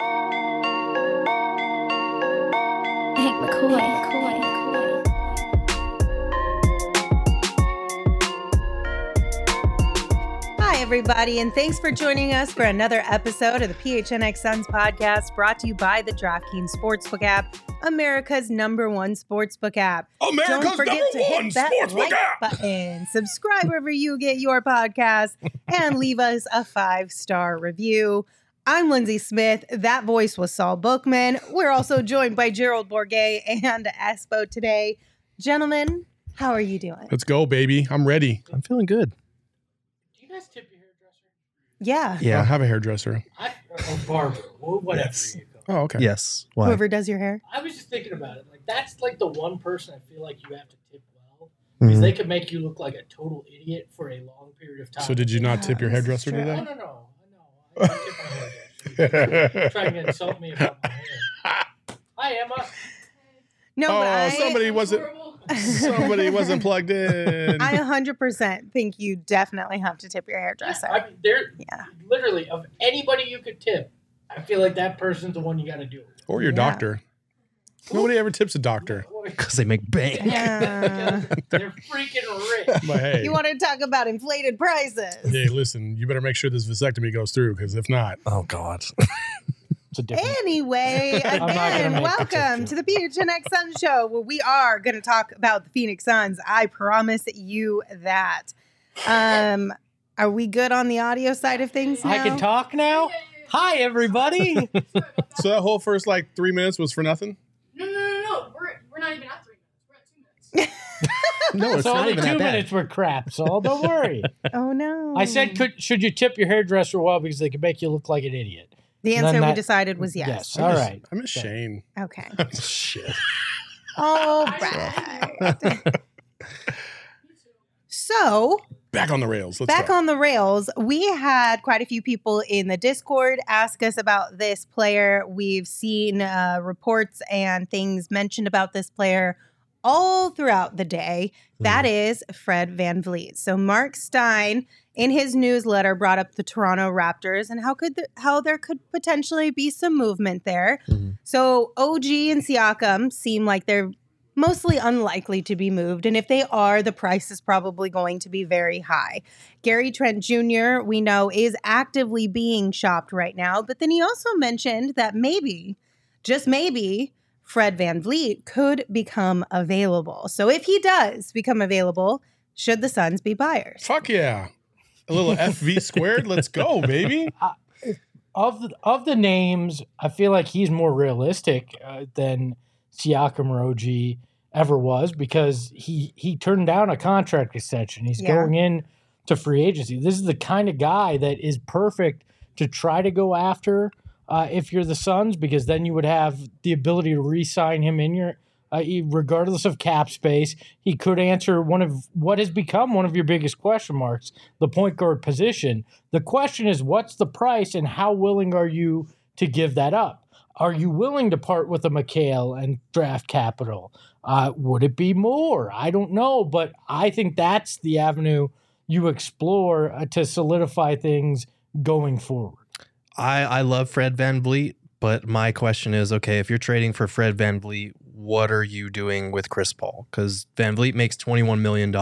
Hank McCoy. Hi, everybody, and thanks for joining us for another episode of the PHNX Suns podcast brought to you by the DraftKings Sportsbook app, America's number one sportsbook app. America's Don't forget number to hit one that sportsbook like app. button, subscribe wherever you get your podcast, and leave us a five star review. I'm Lindsay Smith. That voice was Saul Bookman. We're also joined by Gerald Bourguet and Espo today. Gentlemen, how are you doing? Let's go, baby. I'm ready. I'm feeling good. Do you guys tip your hairdresser? Yeah. Yeah. I have a hairdresser. I, or barber, whatever Yes. you. Oh, okay. Yes. Why? Whoever does your hair. I was just thinking about it. Like that's like the one person I feel like you have to tip well because Mhm. they could make you look like a total idiot for a long period of time. So did you not tip your Yeah, this is hairdresser today? no, no, no. Trying to insult me about my hair. Hi, Emma. No, oh, but I, somebody wasn't. Somebody wasn't plugged in. I 100% think you definitely have to tip your hairdresser. I mean, there, Yeah. literally, of anybody you could tip, I feel like that person's the one you got to do it. or your Yeah. doctor. Nobody ever tips a doctor. Because they make bank. Yeah. They're freaking rich. But hey, you want to talk about inflated prices? hey, listen, you better make sure this vasectomy goes through because if not, Oh God. It's a different. Anyway, not gonna again, make the welcome to the PHNX Sun Show, where we are going to talk about the Phoenix Suns. I promise you that. Um, are we good on the audio side of things now? I can talk now. Hi, everybody. so that whole first like three minutes was for nothing. No, no, no, no. We're, we're not even at three minutes. We're at two minutes. No, it's so not only even two that bad. minutes were crap, so don't worry. Oh no! I said, could should you tip your hairdresser well because they could make you look like an idiot? the none answer we that- decided was yes. All right. I miss Shane. Okay. Shit. All right. so Back on the rails. Let's back go. on the rails, we had quite a few people in the Discord ask us about this player. We've seen uh, reports and things mentioned about this player all throughout the day. That is Fred VanVleet. So Mark Stein in his newsletter brought up the Toronto Raptors and how could the, how there could potentially be some movement there. Mhm. So OG and Siakam seem like they're mostly unlikely to be moved. And if they are, the price is probably going to be very high. Gary Trent Jr., we know, is actively being shopped right now. But then he also mentioned that maybe, just maybe, Fred VanVleet could become available. So if he does become available, should the Suns be buyers? Fuck yeah. A little FV squared. Let's go, baby. Of the, of the names, I feel like he's more realistic uh, than Siakam or OG ever was because he he turned down a contract extension. He's Yeah. going in to free agency. This is the kind of guy that is perfect to try to go after uh, if you're the Suns because then you would have the ability to re-sign him in your uh, regardless of cap space. He could answer one of what has become one of your biggest question marks, the point guard position. The question is, what's the price, and how willing are you to give that up? Are you willing to part with a Mikal and draft capital? Uh, would it be more? I don't know, but I think that's the avenue you explore uh, to solidify things going forward. I, I love Fred VanVleet, but my question is okay, if you're trading for Fred VanVleet, what are you doing with Chris Paul? Because VanVleet makes $21 million.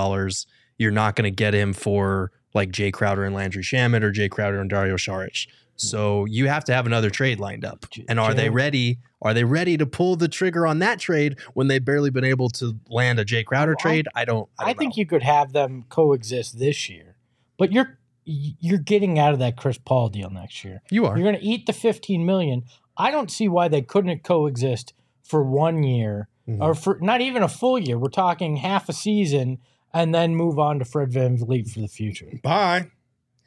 You're not going to get him for like Jay Crowder and Landry Shamet or Jay Crowder and Dario Saric. So you have to have another trade lined up. And are they ready? Are they ready to pull the trigger on that trade when they've barely been able to land a Jay Crowder Well, trade? I don't. I, I, don't think know. you could have them coexist this year, but you're you're getting out of that Chris Paul deal next year. you are. You're going to eat the 15 million. I don't see why they couldn't coexist for one year Mhm. or for not even a full year. We're talking half a season and then move on to Fred VanVleet for the future. Bye.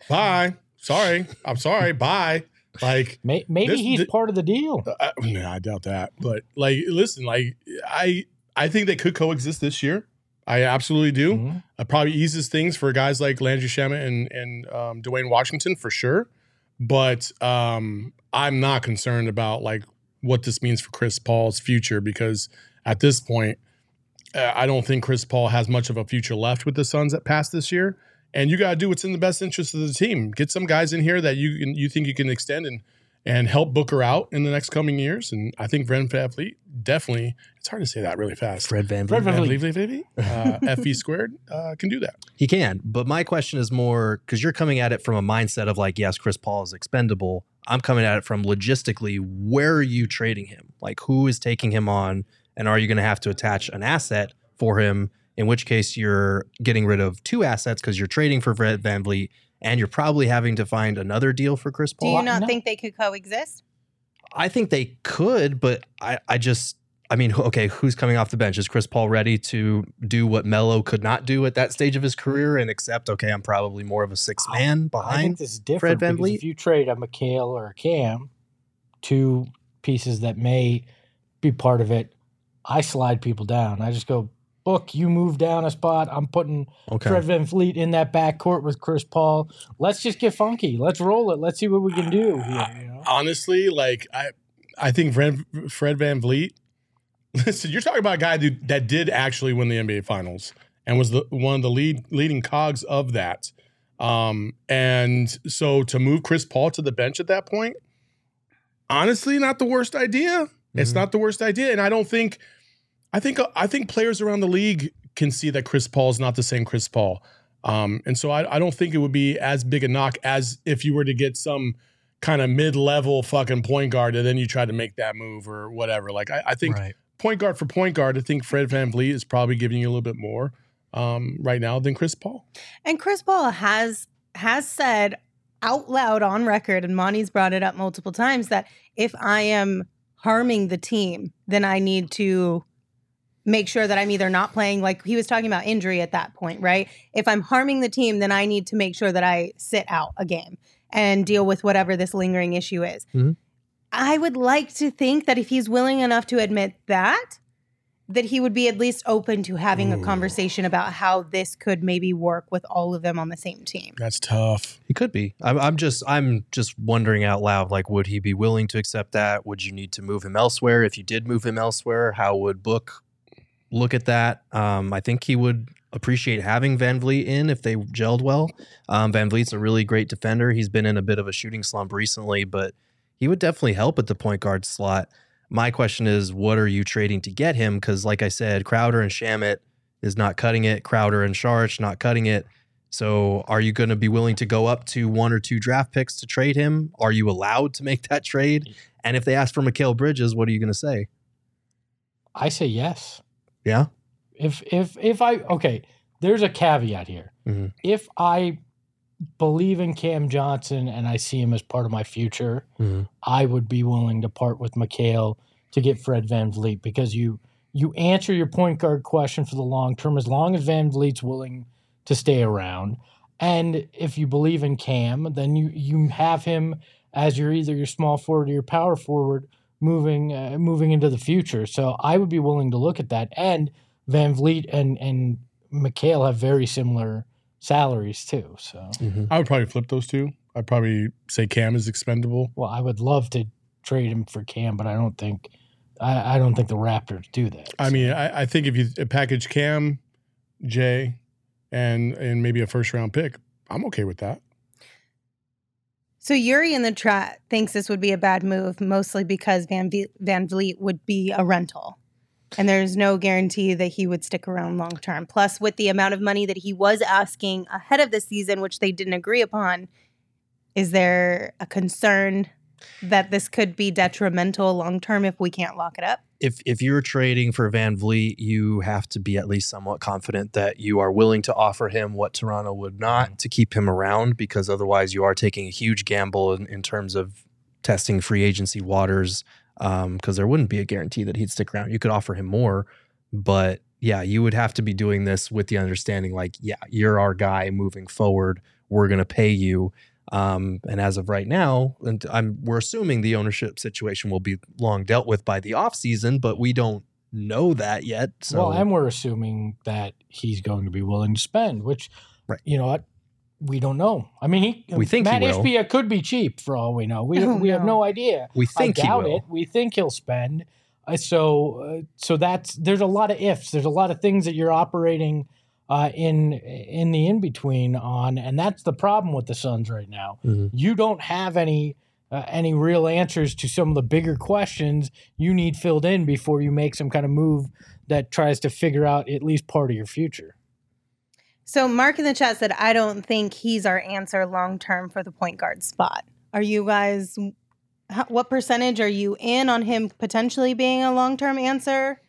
Bye. Sorry. I'm sorry. Bye. Like, May, maybe This- he's th- part of the deal. I, no, I doubt that. But like, listen, like, I I think they could coexist this year. I absolutely do. Mhm. It probably eases things for guys like Landry Shamet and and um, Duane Washington for sure. But um, I'm not concerned about like what this means for Chris Paul's future because at this point, uh, I don't think Chris Paul has much of a future left with the Suns that passed this year. And you got to do what's in the best interest of the team. Get some guys in here that you can, you think you can extend and and help Booker out in the next coming years. And I think Ren Fleet definitely. It's hard to say that really fast. Fred Van Fred Vliet. Van Van Vliet, Vliet, Vliet, uh, FE squared uh, can do that. He can. But my question is more because you're coming at it from a mindset of like, yes, Chris Paul is expendable. I'm coming at it from logistically, where are you trading him? Like, who is taking him on? And are you going to have to attach an asset for him? In which case, you're getting rid of two assets because you're trading for Fred VanVleet and you're probably having to find another deal for Chris Paul. Do you not no. think they could coexist? I think they could, but I, I just, I mean, okay, who's coming off the bench? Is Chris Paul ready to do what Melo could not do at that stage of his career and accept, okay, I'm probably more of a six man I think behind? this is different Van because if you trade a Mikal or a Cam, two pieces that may be part of it, I slide people down. I just go, book, you move down a spot. I'm putting Okay. Fred VanVleet in that backcourt with Chris Paul. Let's just get funky. Let's roll it. Let's see what we can do here. You know? Honestly, like I, I think Fred, Fred VanVleet. Listen, you're talking about a guy who, that did actually win the NBA Finals and was the one of the lead leading cogs of that. Um, and so to move Chris Paul to the bench at that point, honestly, not the worst idea. It's Mhm. not the worst idea, and I don't think, I think, I think players around the league can see that Chris Paul is not the same Chris Paul. Um, and so I, I don't think it would be as big a knock as if you were to get some kind of mid-level fucking point guard and then you try to make that move or whatever. Like I, I think right. point guard for point guard, I think Fred VanVleet is probably giving you a little bit more um, right now than Chris Paul. And Chris Paul has has said out loud on record, and Monty's brought it up multiple times that if I am harming the team, then I need to make sure that I'm either not playing like he was talking about injury at that point, right? If I'm harming the team, then I need to make sure that I sit out a game and deal with whatever this lingering issue is. Mhm. I would like to think that if he's willing enough to admit that, that he would be at least open to having a conversation about how this could maybe work with all of them on the same team. That's tough. He could be. I'm, I'm just I'm just wondering out loud. Like, would he be willing to accept that? Would you need to move him elsewhere? If you did move him elsewhere, how would Book look at that? Um, I think he would appreciate having VanVleet in if they gelled well. Um, VanVleet's a really great defender. He's been in a bit of a shooting slump recently, but he would definitely help at the point guard slot. My question is, what are you trading to get him? Because, like I said, Crowder and Shamet is not cutting it. Crowder and Saric not cutting it. So, are you going to be willing to go up to one or two draft picks to trade him? Are you allowed to make that trade? And if they ask for Mikal Bridges, what are you going to say? I say yes. Yeah. If if if I okay, there's a caveat here. Mhm. If I believe in Cam Johnson and I see him as part of my future, Mhm. I would be willing to part with Mikal to get Fred VanVleet because you you answer your point guard question for the long term as long as VanVleet's willing to stay around. And if you believe in Cam, then you you have him as your either your small forward or your power forward moving uh, moving into the future. So I would be willing to look at that. And VanVleet and and Mikal have very similar salaries too. So I would probably flip those two. I'd probably say Cam is expendable. well, I would love to trade him for Cam, but I don't think I, I don't think the Raptors do that. I mean, I, I think if you package Cam, Jay, and and maybe a first round pick, I'm okay with that. So Yuri in the chat thinks this would be a bad move, mostly because Van v- VanVleet would be a rental, and there's no guarantee that he would stick around long term. Plus, with the amount of money that he was asking ahead of the season, which they didn't agree upon, is there a concern that this could be detrimental long term if we can't lock it up? If if you're trading for VanVleet, you have to be at least somewhat confident that you are willing to offer him what Toronto would not mm. to keep him around, because otherwise you are taking a huge gamble in, in terms of testing free agency waters. Um, because there wouldn't be a guarantee that he'd stick around. You could offer him more, but yeah, you would have to be doing this with the understanding, like, yeah, you're our guy moving forward. We're gonna pay you. Um, and as of right now, and I'm we're assuming the ownership situation will be long dealt with by the offseason, but we don't know that yet. So well, and we're assuming that he's going to be willing to spend, which, Right. you know what, we don't know. I mean, he We think he Matt will. Ishbia could be cheap for all we know. We Oh, we have no. no idea. we think I he doubt will. it. We think he'll spend. Uh, so uh, so that's there's a lot of ifs. There's a lot of things that you're operating uh, in in the in between on, and that's the problem with the Suns right now. Mhm. You don't have any. Uh, any real answers to some of the bigger questions you need filled in before you make some kind of move that tries to figure out at least part of your future. So Mark in the chat said, I don't think he's our answer long term for the point guard spot. Are you guys, what percentage are you in on him potentially being a long term answer?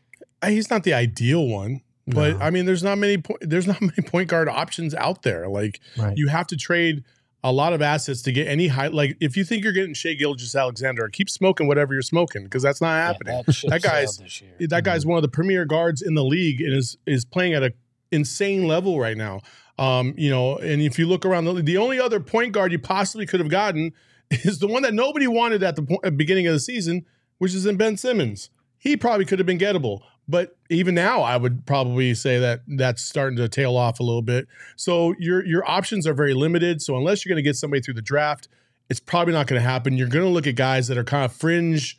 Uh, He's not the ideal one, but No. I mean, there's not many po- there's not many point guard options out there. Like Right. you have to trade a lot of assets to get any high. Like if you think you're getting Shai Gilgeous Alexander, keep smoking whatever you're smoking because that's not happening. that, That guy's- sailed this year. that guy's one of the premier guards in the league and is is playing at a insane level right now. Um, you know, and if you look around the the only other point guard you possibly could have gotten is the one that nobody wanted at the po- beginning of the season, which is in Ben Simmons. He probably could have been gettable, but even now, I would probably say that that's starting to tail off a little bit. So your your options are very limited. So unless you're going to get somebody through the draft, it's probably not going to happen. You're going to look at guys that are kind of fringe,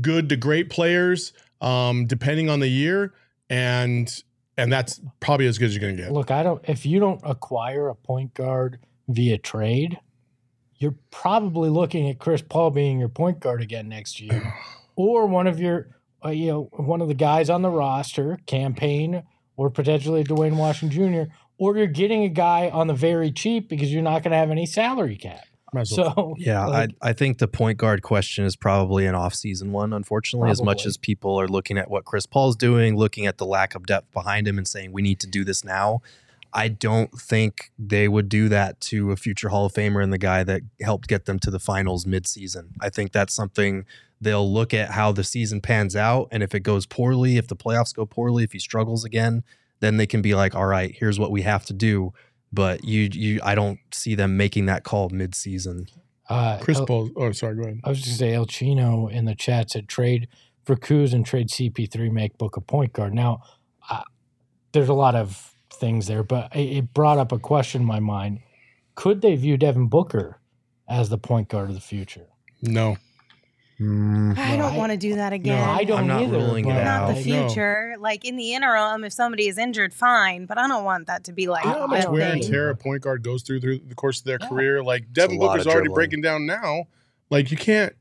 good to great players, um, depending on the year, and and that's probably as good as you're going to get. Look, I don't. If you don't acquire a point guard via trade, you're probably looking at Chris Paul being your point guard again next year, or one of your, uh, you know, one of the guys on the roster, Cam Payne, or potentially Duane Washington Jr. Or you're getting a guy on the very cheap because you're not going to have any salary cap. So Yeah, like, I, I think the point guard question is probably an off-season one, unfortunately, as much as people are looking at what Chris Paul's doing, looking at the lack of depth behind him and saying we need to do this now. I don't think they would do that to a future Hall of Famer and the guy that helped get them to the finals midseason. I think that's something they'll look at how the season pans out. And if it goes poorly, if the playoffs go poorly, if he struggles again, then they can be like, all right, here's what we have to do. But you, you, I don't see them making that call midseason. uh, Chris El- Paul. Oh, sorry. Go ahead. I was just gonna say El Chino in the chat said trade for Kuz and trade CP3, make Book a point guard. Now, uh, there's a lot of things there, but it, it brought up a question in my mind: Could they view Devin Booker as the point guard of the future? No. Mm, I don't want to do that again. I don't I'm not either. ruling it but- Not the out. No. future. Like in the interim, if somebody is injured, fine. But I don't want that to be like You know how I much don't wear and tear a point guard goes through through the course of their Yeah. career. Like Devin a lot Booker's already dribbling. breaking down now. Like you can't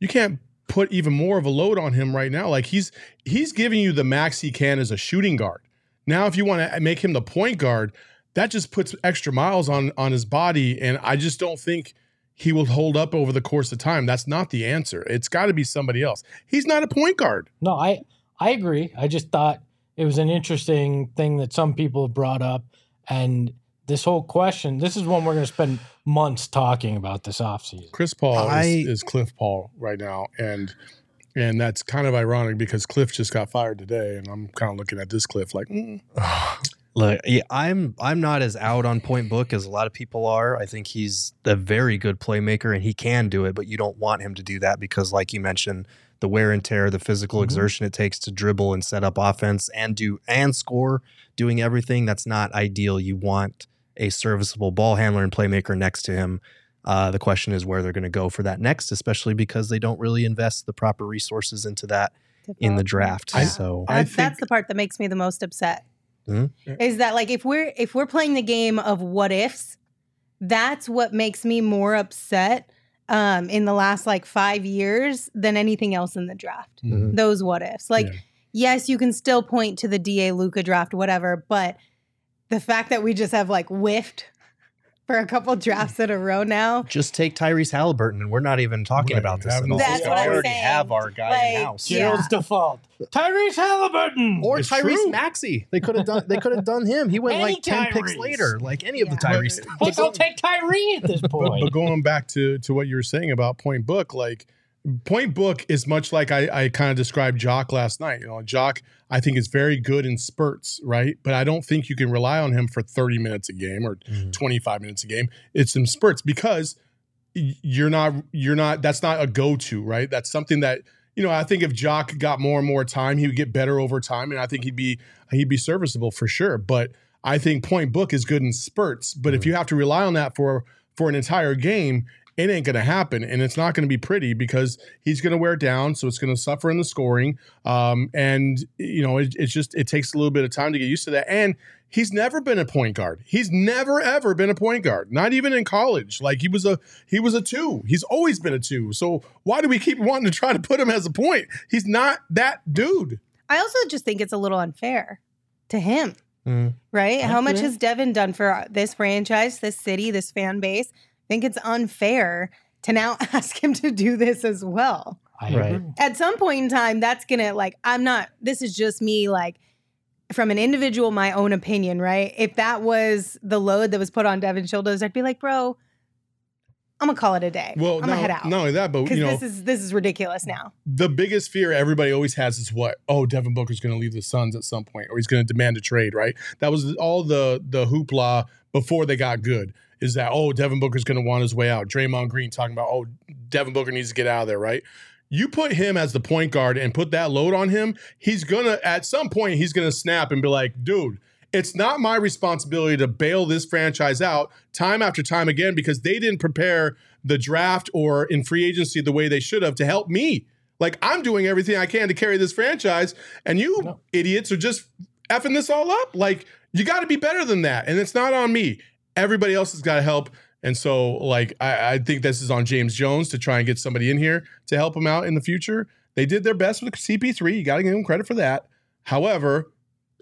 you can't put even more of a load on him right now. Like he's he's giving you the max he can as a shooting guard. Now, if you want to make him the point guard, that just puts extra miles on on his body, and I just don't think he will hold up over the course of time. That's not the answer. It's got to be somebody else. He's not a point guard. No, I I agree. I just thought it was an interesting thing that some people have brought up, and this whole question. This is one we're going to spend months talking about this offseason. Chris Paul I- is, is Cliff Paul right now, and and that's kind of ironic because Cliff just got fired today, and I'm kind of looking at this Cliff like, mm, Look, yeah, I'm I'm not as out on Point Book as a lot of people are. I think he's a very good playmaker and he can do it, but you don't want him to do that because, like you mentioned, the wear and tear, the physical Mhm. exertion it takes to dribble and set up offense and do and score, doing everything that's not ideal. You want a serviceable ball handler and playmaker next to him. Uh, the question is where they're going to go for that next, especially because they don't really invest the proper resources into that in the draft. I- so I That's, that's the part that makes me the most upset. Mhm. Is that like if we're if we're playing the game of what ifs, that's what makes me more upset um, in the last like five years than anything else in the draft. Mhm. Those what ifs, like Yeah. yes, you can still point to the Da Luca draft, whatever, but the fact that we just have like whiffed for a couple drafts in a row now. just take Tyrese Halliburton, and we're not even talking Right, about this at all. That's We what I'm already saying. have our guy Like, in house. Yeah. Gerald's default. Tyrese Halliburton. Or It's Tyrese true. Maxey. They could have done. They could have done him. He went Any like ten picks later, like any of the Yeah. Tyrese. Heck, I'll take Tyree at this But, point. but going back to to what you were saying about Point Book, like Point Book is much like I, I kind of described Jock last night. You know, Jock I think is very good in spurts, right? But I don't think you can rely on him for 30 minutes a game or Mhm. 25 minutes a game. It's in spurts because you're not you're not that's not a go-to, right? That's something that you know, I think if Jock got more and more time, he would get better over time, and I think he'd be he'd be serviceable for sure. But I think point book is good in spurts. But if you have to rely on that for for an entire game, it ain't going to happen, and it's not going to be pretty because he's going to wear down, so it's going to suffer in the scoring. Um, and you know, it, it's just it takes a little bit of time to get used to that. And he's never been a point guard. He's never ever been a point guard. Not even in college. Like he was a he was a two. He's always been a two. So why do we keep wanting to try to put him as a point? He's not that dude. I also just think it's a little unfair to him, Mm. right? How much has Devin done for this franchise, this city, this fan base? I think it's unfair to now ask him to do this as well. I Right. agree. At some point in time, that's gonna like, I'm not, this is just me, like, from an individual, my own opinion, right? If that was the load that was put on Devin's shoulders, I'd be like, bro, I'm gonna call it a day. Well, I'm gonna head out. not only that, but because you know, this is this is ridiculous now. the biggest fear everybody always has is what? Oh, Devin Booker's going to leave the Suns at some point, or he's going to demand a trade, right? That was all the the hoopla before they got good. Is that oh, Devin Booker's going to want his way out? Draymond Green talking about oh, Devin Booker needs to get out of there, right? You put him as the point guard and put that load on him, he's gonna at some point he's gonna snap and be like, dude. It's not my responsibility to bail this franchise out time after time again because they didn't prepare the draft or in free agency the way they should have to help me. Like I'm doing everything I can to carry this franchise, and you No. idiots are just effing this all up. Like you got to be better than that, and it's not on me. Everybody else has got to help. And so, like, I, I think this is on James Jones to try and get somebody in here to help him out in the future. They did their best with CP3. You got to give them credit for that. However,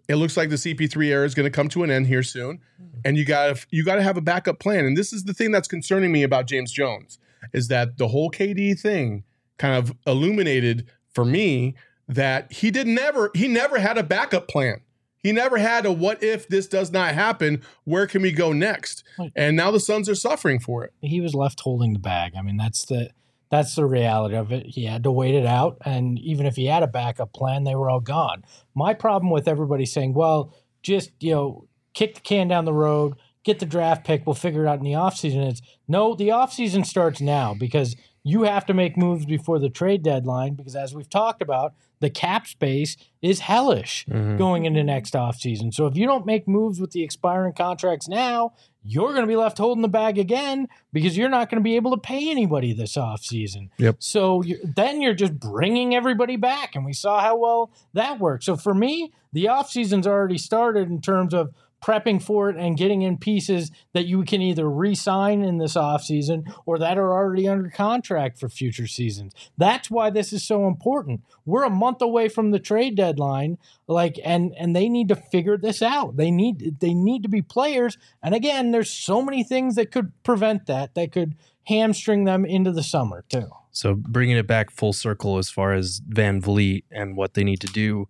it looks like the CP3 era is going to come to an end here soon, mm-hmm. and you got to you got to have a backup plan. And this is the thing that's concerning me about James Jones is that the whole KD thing kind of illuminated for me that he did never he never had a backup plan. He never had a what if this does not happen, where can we go next? And now the Suns are suffering for it. he was left holding the bag. I mean, that's the that's the reality of it. He had to wait it out, and even if he had a backup plan, they were all gone. My problem with everybody saying, "Well, just you know, kick the can down the road, get the draft pick, we'll figure it out in the offseason. It's no, the offseason starts now because you have to make moves before the trade deadline. Because as we've talked about, the cap space is hellish Mhm. going into next offseason. So if you don't make moves with the expiring contracts now, you're going to be left holding the bag again because you're not going to be able to pay anybody this offseason. Yep. So you then you're just bringing everybody back. And we saw how well that worked. So for me, the offseason's already started in terms of prepping for it and getting in pieces that you can either re-sign in this offseason or that are already under contract for future seasons. That's why this is so important. We're a month away from the trade deadline like and and they need to figure this out. They need they need to be players and again there's so many things that could prevent that that could hamstring them into the summer too. So bringing it back full circle as far as VanVleet and what they need to do,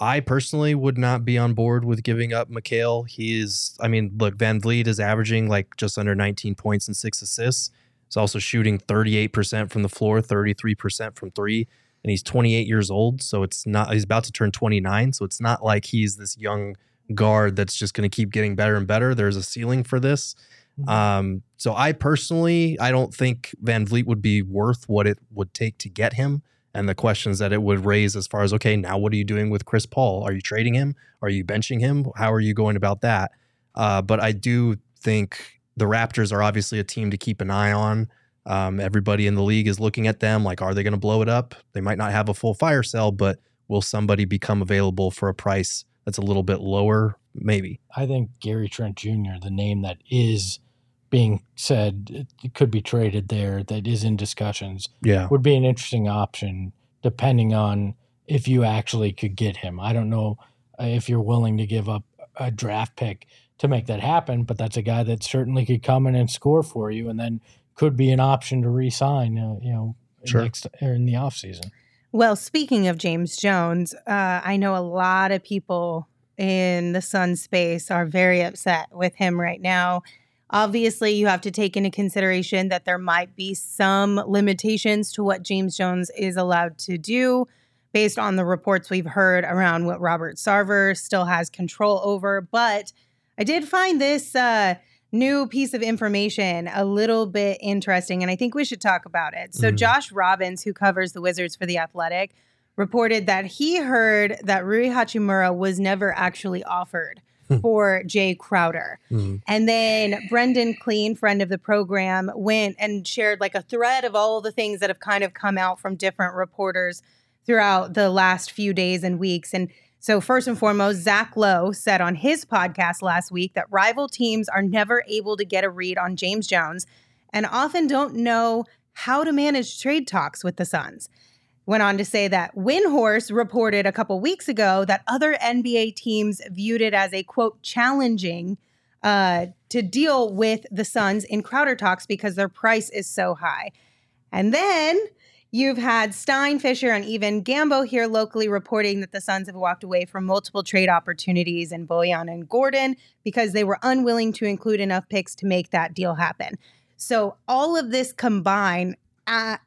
I personally would not be on board with giving up Mikal. He is, I mean, look, VanVleet is averaging like just under 19 points and six assists. He's also shooting 38% from the floor, 33% from three, and he's 28 years old. So it's not, he's about to turn 29. So it's not like he's this young guard that's just going to keep getting better and better. There's a ceiling for this. Um, so I personally, I don't think VanVleet would be worth what it would take to get him and the questions that it would raise as far as okay, now what are you doing with Chris Paul? Are you trading him? Are you benching him? How are you going about that? Uh, but I do think the Raptors are obviously a team to keep an eye on. Um, everybody in the league is looking at them like, are they going to blow it up? They might not have a full fire sale, but will somebody become available for a price that's a little bit lower? Maybe. I think Gary Trent Jr., the name that is being said it could be traded there, that is in discussions, Yeah. would be an interesting option depending on if you actually could get him. I don't know uh, if you're willing to give up a draft pick to make that happen, but that's a guy that certainly could come in and score for you and then could be an option to re-sign, uh, you know, Sure. next or in the offseason. Well, speaking of James Jones, uh, I know a lot of people in the Sun space are very upset with him right now. Obviously, you have to take into consideration that there might be some limitations to what James Jones is allowed to do based on the reports we've heard around what Robert Sarver still has control over. But I did find this uh, new piece of information, a little bit interesting, and I think we should talk about it. So, Mhm. Josh Robbins, who covers the Wizards for The Athletic, reported that he heard that Rui Hachimura was never actually offered for Jay Crowder. Mhm. And then Brendan Clean, friend of the program, went and shared like a thread of all the things that have kind of come out from different reporters throughout the last few days and weeks. And so, first and foremost, Zach Lowe said on his podcast last week that rival teams are never able to get a read on James Jones and often don't know how to manage trade talks with the Suns. Went on to say that Windhorst reported a couple weeks ago that other NBA teams viewed it as a quote challenging uh, to deal with the Suns in Crowder talks because their price is so high. And then you've had Stein, Fisher, and even Gambo here locally reporting that the Suns have walked away from multiple trade opportunities in Bojan and Gordon because they were unwilling to include enough picks to make that deal happen. So all of this combined uh,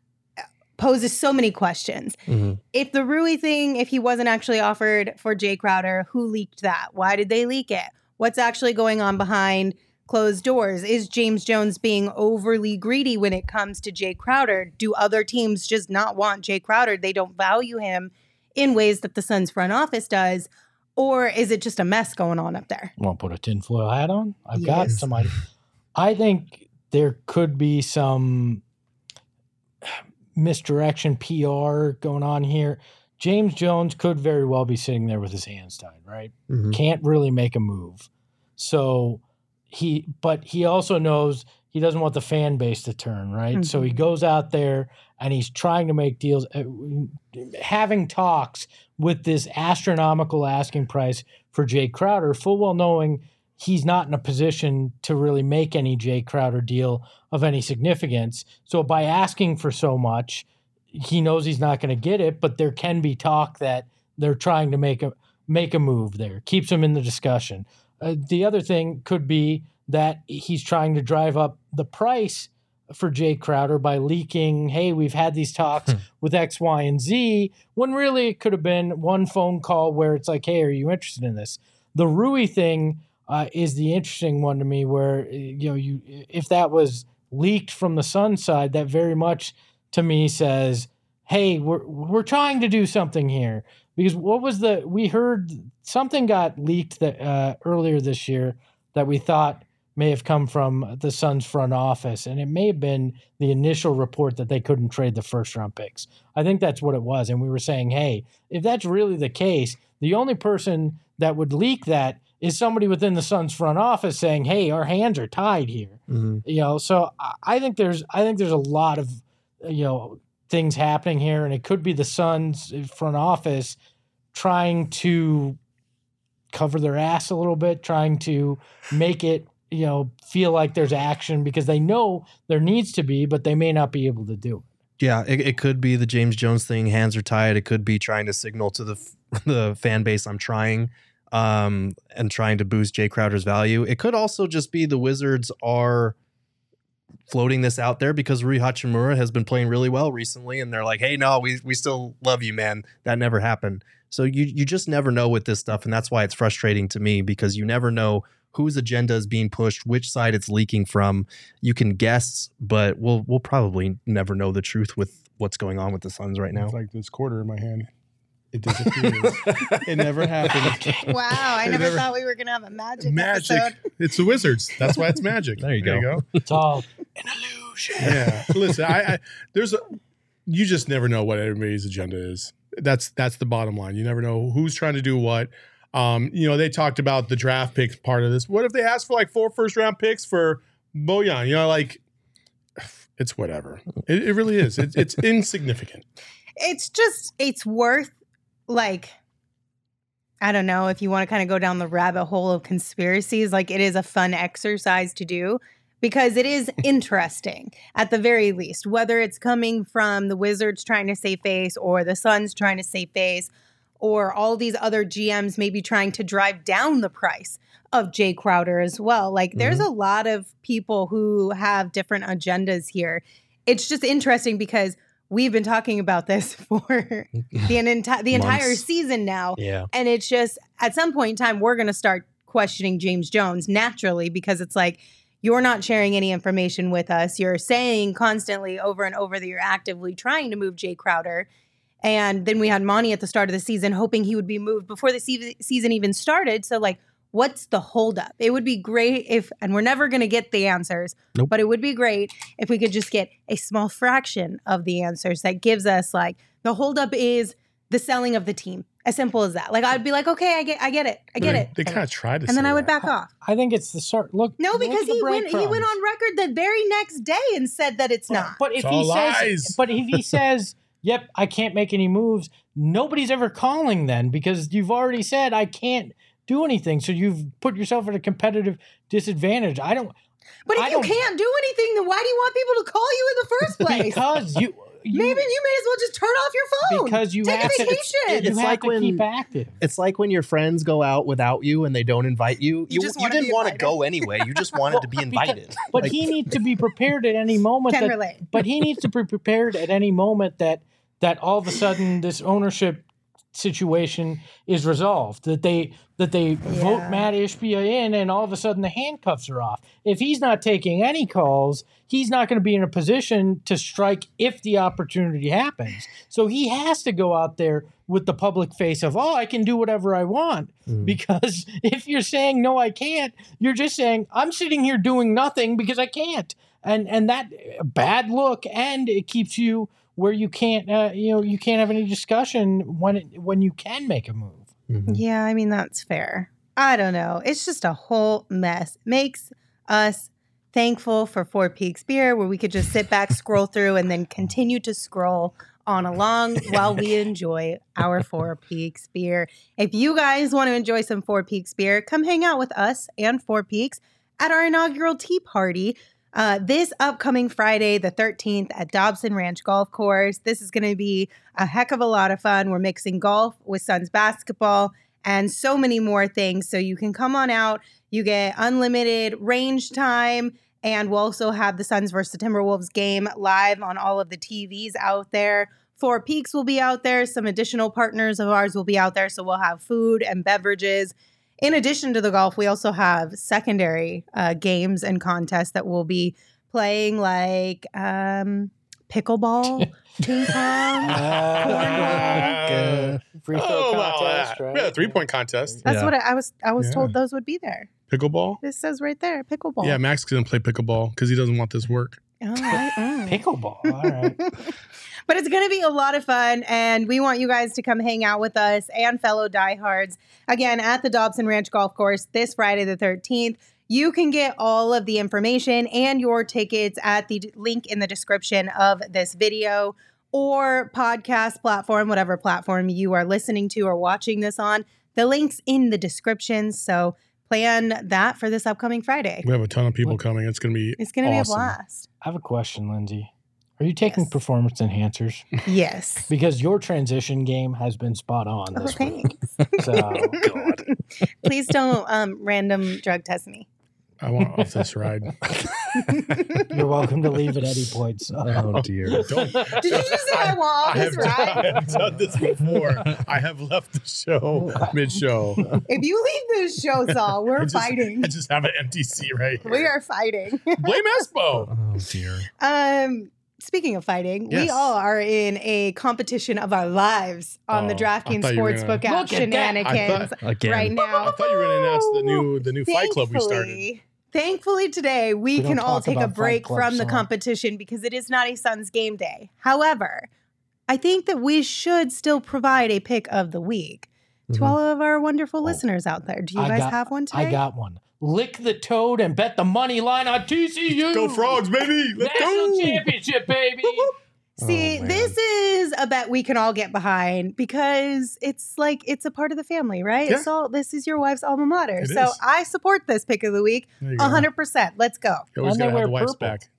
poses so many questions. Mhm. If the Rui thing, if he wasn't actually offered for Jay Crowder, who leaked that? Why did they leak it? What's actually going on behind closed doors? Is James Jones being overly greedy when it comes to Jay Crowder? Do other teams just not want Jay Crowder? They don't value him in ways that the Suns front office does. Or is it just a mess going on up there? Want to put a tinfoil hat on? I've got Yes. some idea. I think there could be some misdirection PR going on here. James Jones could very well be sitting there with his hands tied, right? Mhm. Can't really make a move. So he, but he also knows he doesn't want the fan base to turn, right? So he Mhm. goes out there and he's trying to make deals, uh, having talks with this astronomical asking price for Jay Crowder, full well knowing he's not in a position to really make any Jay Crowder deal of any significance. So by asking for so much, he knows he's not going to get it, but there can be talk that they're trying to make a make a move there. Keeps him in the discussion. Uh, the other thing could be that he's trying to drive up the price for Jay Crowder by leaking, hey, we've had these talks with X, Y, and Z, when really it could have been one phone call where it's like, hey, are you interested in this? The Rui thing uh, is the interesting one to me, where uh, you know, you if that was leaked from the Sun side, that very much to me says, hey, we're we're trying to do something here. Because what was the we heard something got leaked that uh, earlier this year that we thought may have come from the Suns front office, and it may have been the initial report that they couldn't trade the first round picks. I think that's what it was, and we were saying, hey, if that's really the case, the only person that would leak that is somebody within the Suns front office saying, hey, our hands are tied here Mhm. you know so I- i think there's i think there's a lot of you know things happening here and it could be the suns front office trying to cover their ass a little bit trying to make it you know feel like there's action because they know there needs to be but they may not be able to do it Yeah, it, it could be the James Jones thing. Hands are tied. It could be trying to signal to the the fan base I'm trying, um, and trying to boost Jay Crowder's value. It could also just be the Wizards are floating this out there because Rui Hachimura has been playing really well recently, and they're like, "Hey, no, we we still love you, man. That never happened." So you you just never know with this stuff, and that's why it's frustrating to me because you never know whose agenda is being pushed, which side it's leaking from. You can guess, but we'll we'll probably never know the truth with what's going on with the Suns right now. It's like this quarter in my hand. It disappears. it never happened. Wow, I never, never- thought we were gonna have a magic, Magic. episode. It's the Wizards. That's why it's magic. There you go. it's all an illusion Yeah. Listen, I, I there's a you just never know what everybody's agenda is. That's that's the bottom line. You never know who's trying to do what. Um, you know, they talked about the draft picks part of this. What if they asked for like four first round picks for Bojan? You know, like it's whatever. It, it really is. It, it's insignificant. it's just it's worth like I don't know if you want to kind of go down the rabbit hole of conspiracies like it is a fun exercise to do because it is interesting at the very least whether it's coming from the Wizards trying to save face or the Suns trying to save face or all these other GMs maybe trying to drive down the price of Jay Crowder as well. Like there's mm-hmm. a lot of people who have different agendas here. It's just interesting because we've been talking about this for the, enti- the entire season now. Yeah. And it's just at some point in time, we're going to start questioning James Jones naturally because it's like, you're not sharing any information with us. You're saying constantly over and over that you're actively trying to move Jay Crowder. And then we had Monty at the start of the season hoping he would be moved before the se- season even started. So, like, what's the holdup? It would be great if, and we're never going to get the answers, Nope. but it would be great if we could just get a small fraction of the answers that gives us, like, the holdup is the selling of the team. As simple as that. Like, I'd be like, okay, I get, I get it, I get they, it. They kind of tried to, and then say I would that. back off. I think it's the start. Look, No, because at the he went he went on record the very next day and said that it's not. But if It's he all says, but if he says, "Yep, I can't make any moves," nobody's ever calling then because you've already said I can't do anything. So you've put yourself at a competitive disadvantage. I don't But if I you can't do anything, then why do you want people to call you in the first place? because you, you Maybe you may as well just turn off your phone. because you Take have a to vacation. you It's have like to when- keep active. It's like when your friends go out without you and they don't invite you. You, just you wanna didn't want to go anyway. You just wanted to be Well, because- invited. But Like, he needs to be prepared at any moment. Can that, relate. But he needs to be prepared at any moment that that all of a sudden this ownership situation is resolved. That they that they vote Matt Ishbia in, and all of a sudden the handcuffs are off. If he's not taking any calls, he's not going to be in a position to strike if the opportunity happens. So he has to go out there with the public face of, "Oh, I can do whatever I want." Mm. Because if you're saying no, I can't, you're just saying I'm sitting here doing nothing because I can't, and and that a bad look, and it keeps you where you can't, uh, you know, you can't have any discussion when it, when you can make a move. Yeah, I mean that's fair. I don't know. It's just a whole mess. Makes us thankful for Four Peaks beer, where we could just sit back, scroll through, and then continue to scroll on along while we enjoy our Four Peaks beer. If you guys want to enjoy some Four Peaks beer, come hang out with us and Four Peaks at our inaugural tee party. Uh, this upcoming Friday, the 13th, at Dobson Ranch Golf Course. This is going to be a heck of a lot of fun. We're mixing golf with Suns basketball and so many more things. So you can come on out. You get unlimited range time. And we'll also have the Suns versus the Timberwolves game live on all of the TVs out there. Four Peaks will be out there. Some additional partners of ours will be out there. So we'll have food and beverages. In addition to the golf, we also have secondary uh, games and contests that we'll be playing, like um, pickleball, ping pong. Uh, Free throw oh, wow, contest, yeah. right? Yeah, three point contest. That's Yeah. what I, I was. I was Yeah. told those would be there. Pickleball. This says right there, pickleball. Yeah, Max is gonna play pickleball because he doesn't want this work. All right, mm. Pickleball. All right. but it's going to be a lot of fun, and we want you guys to come hang out with us and fellow diehards again at the Dobson Ranch Golf Course this Friday, the 13th. You can get all of the information and your tickets at the d- link in the description of this video or podcast platform, whatever platform you are listening to or watching this on. The link's in the description. So plan that for this upcoming Friday. We have a ton of people Look. coming. It's gonna be. It's going to awesome. be a blast. I have a question, Lindsay. Are you taking Yes. performance enhancers? Yes. Because your transition game has been spot on this Okay. week. So Please don't um, random drug test me. I want off this ride. you're welcome to leave at any point. So. Oh dear. Don't. Did you just say I want off I this have, I ride? have done this before. I have left the show mid-show. If you leave this show, Saul, we're I just, fighting. I just have an empty seat right here. We are fighting. Blame Espo. Oh dear. um, speaking of fighting, we all are in a competition of our lives on the Oh, I DraftKings thought you Sportsbook gonna- app Look at that. Shenanigans thought- Again. right now. I now. thought you were going to announce the new the new Fight Club we started. Thankfully- Thankfully, today we, We can all take a break Club, from the competition because it is not a Suns game day. However, I think that we should still provide a pick of the week to Mhm. all of our wonderful Oh. listeners out there. Do you I guys got- have one today? I got one. Lick the toad and bet the money line on TCU. Go frogs, baby! Let's National go! championship, baby. Oh, See, Oh, this is a bet we can all get behind because it's like it's a part of the family, right? Yeah. It's all this is your wife's alma mater. It so is. I support this pick of the week There you go. 100%. Let's go. You always And gotta have wear the wife's purple. back.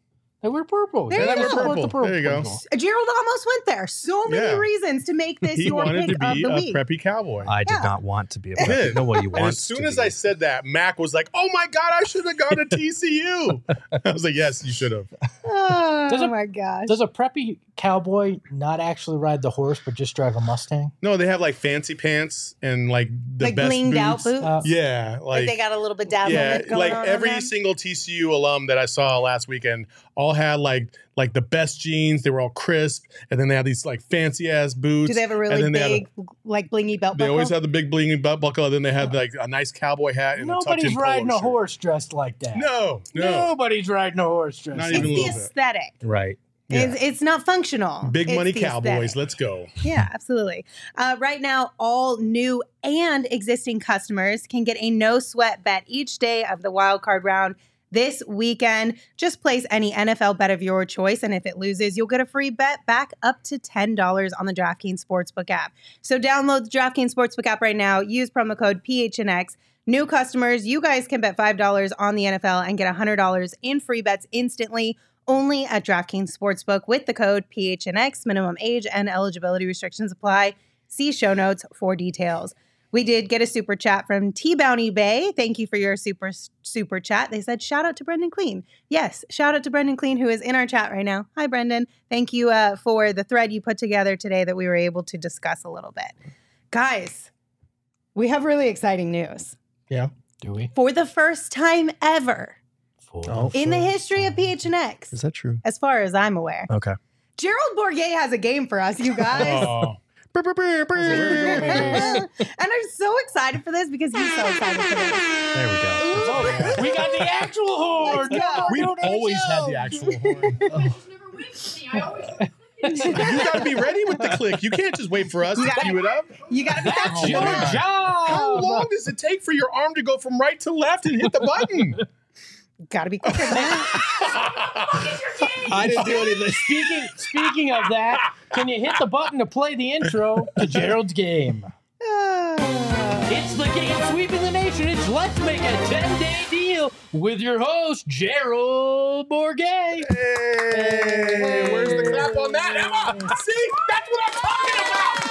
They wear purple. There They you support go. the Purple. There you go. Gerald almost went there. So many Yeah. reasons to make this he your wanted pick to of be the a week. preppy cowboy. I did Yeah. not want to be a He player. did. Nobody and wants as soon to as be. I said that, Mac was like, "Oh my god, I should have gone to TCU." I was like, "Yes, you should have." Oh Does my gosh. Does a preppy cowboy not actually ride the horse but just drive a Mustang? No, they have like fancy pants and like the like best blinged out boots. boots? Uh, Yeah, like, like, they got a little bit dazzle yeah, going like on on every single TCU alum that I saw last weekend all had like like the best jeans. They were all crisp, and then they had these like fancy ass boots. Do they have a really then they had a- big, like blingy belt They buckle? always had the big blingy belt buckle, and then they had like a nice cowboy hat and Nobody's tucked-in riding a shirt. horse dressed like that. No, no, Nobody's riding a horse dressed Not like it's even a the little bit. aesthetic. right. Yeah. It's, it's not functional. Big It's money cowboys. aesthetic. Let's go. Yeah, absolutely. Uh, right now, all new and existing customers can get a no sweat bet each day of the wild card round this weekend. Just place any NFL bet of your choice, and if it loses, you'll get a free bet back up to $10 on the DraftKings Sportsbook app. So download the DraftKings Sportsbook app right now. Use promo code PHNX. New customers, you guys can bet $5 on the NFL and get $100 in free bets instantly only at DraftKings Sportsbook with the code PHNX. Minimum age and eligibility restrictions apply. See show notes for details. We did get a super chat from T Bounty Bay. Thank you for your super super chat. They said shout out to Brendan Clean. Yes, shout out to Brendan Clean who is in our chat right now. Hi Brendan. Thank you uh, for the thread you put together today that we were able to discuss a little bit. Guys, we have really exciting news. Yeah, do we? For the first time ever Oh. in the history of PHNX, Is that true? as far as I'm aware. Okay. Gerald Bourguet has a game for us, you guys. Oh, and I'm so excited for this because he's so excited for this. There we go. We got the actual horn. Let's go. we've always had the actual horn. Just never wins for me. I always you got to be ready with the click. You can't just wait for us You to gotta- cue it up. You gotta be That's that your Oh, my job. How long does it take for your arm to go from right to left and hit the button? Gotta be quicker than that. I didn't do anything. Speaking speaking of that, can you hit the button to play the intro to Gerald's game? Ah. It's the game sweeping the nation. It's Let's Make a 10 Day Deal with your host, Gerald Bourguet. Hey, where's the clap on that, Emma? See, that's what I'm talking about.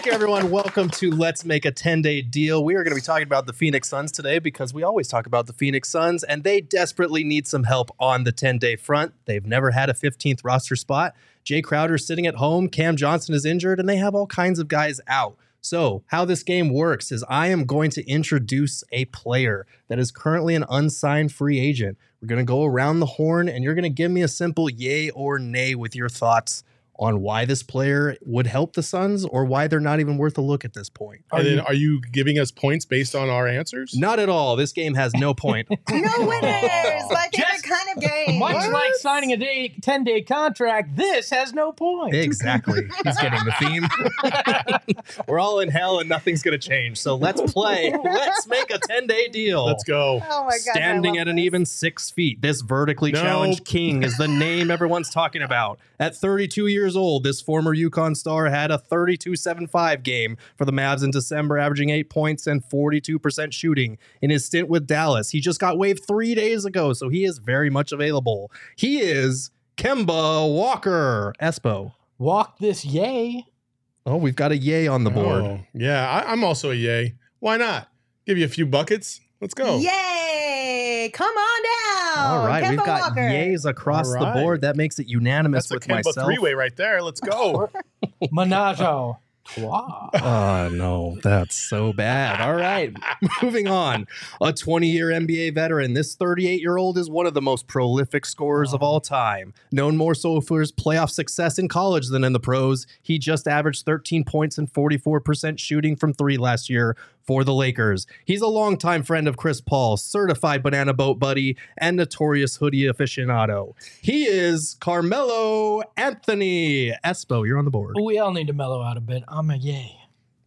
Thank you, everyone. Welcome to Let's Make a 10 Day Deal. We are going to be talking about the Phoenix Suns today because we always talk about the Phoenix Suns, and they desperately need some help on the 10 day front. They've never had a 15th roster spot. Jay Crowder's sitting at home, Cam Johnson is injured, and they have all kinds of guys out. So, how this game works is I am going to introduce a player that is currently an unsigned free agent. We're going to go around the horn, and you're going to give me a simple yay or nay with your thoughts on why this player would help the Suns or why they're not even worth a look at this point. And then, are you giving us points based on our answers? Not at all. This game has no point. No winners. My favorite Just kind of game. Much like signing a day, 10 day contract, this has no point. exactly. He's getting the theme. We're all in hell and nothing's going to change. So let's play. Let's make a 10 day deal. Let's go. Oh my god. Standing at an even six feet, this vertically No. challenged king is the name everyone's talking about. At 32 years old, this former UConn star had a 32-7-5 game for the Mavs in December, averaging eight points and 42% shooting in his stint with Dallas. He just got waived three days ago, so he is very much available. He is Kemba Walker. Espo. Walk this yay. Oh, we've got a yay on the board. Oh, yeah, I, I'm also a yay. Why not? Give you a few buckets. Let's go. Yay! Come on down. All right, Kemba we've got Walker. yays across All the board. That makes it unanimous That's a with Kemba myself. three-way right there. Let's go. Menage trois. Oh ah, no, that's so bad. All right, moving on. A 20-year NBA veteran, this 38-year-old is one of the most prolific scorers of oh. all time. Known more so for his playoff success in college than in the pros, he just averaged 13 points and 44% shooting from three last year for the Lakers. He's a longtime friend of Chris Paul, certified banana boat buddy, and notorious hoodie aficionado. He is Carmelo Anthony. Espo, you're on the board. We all need to mellow out a bit. I'm a yay.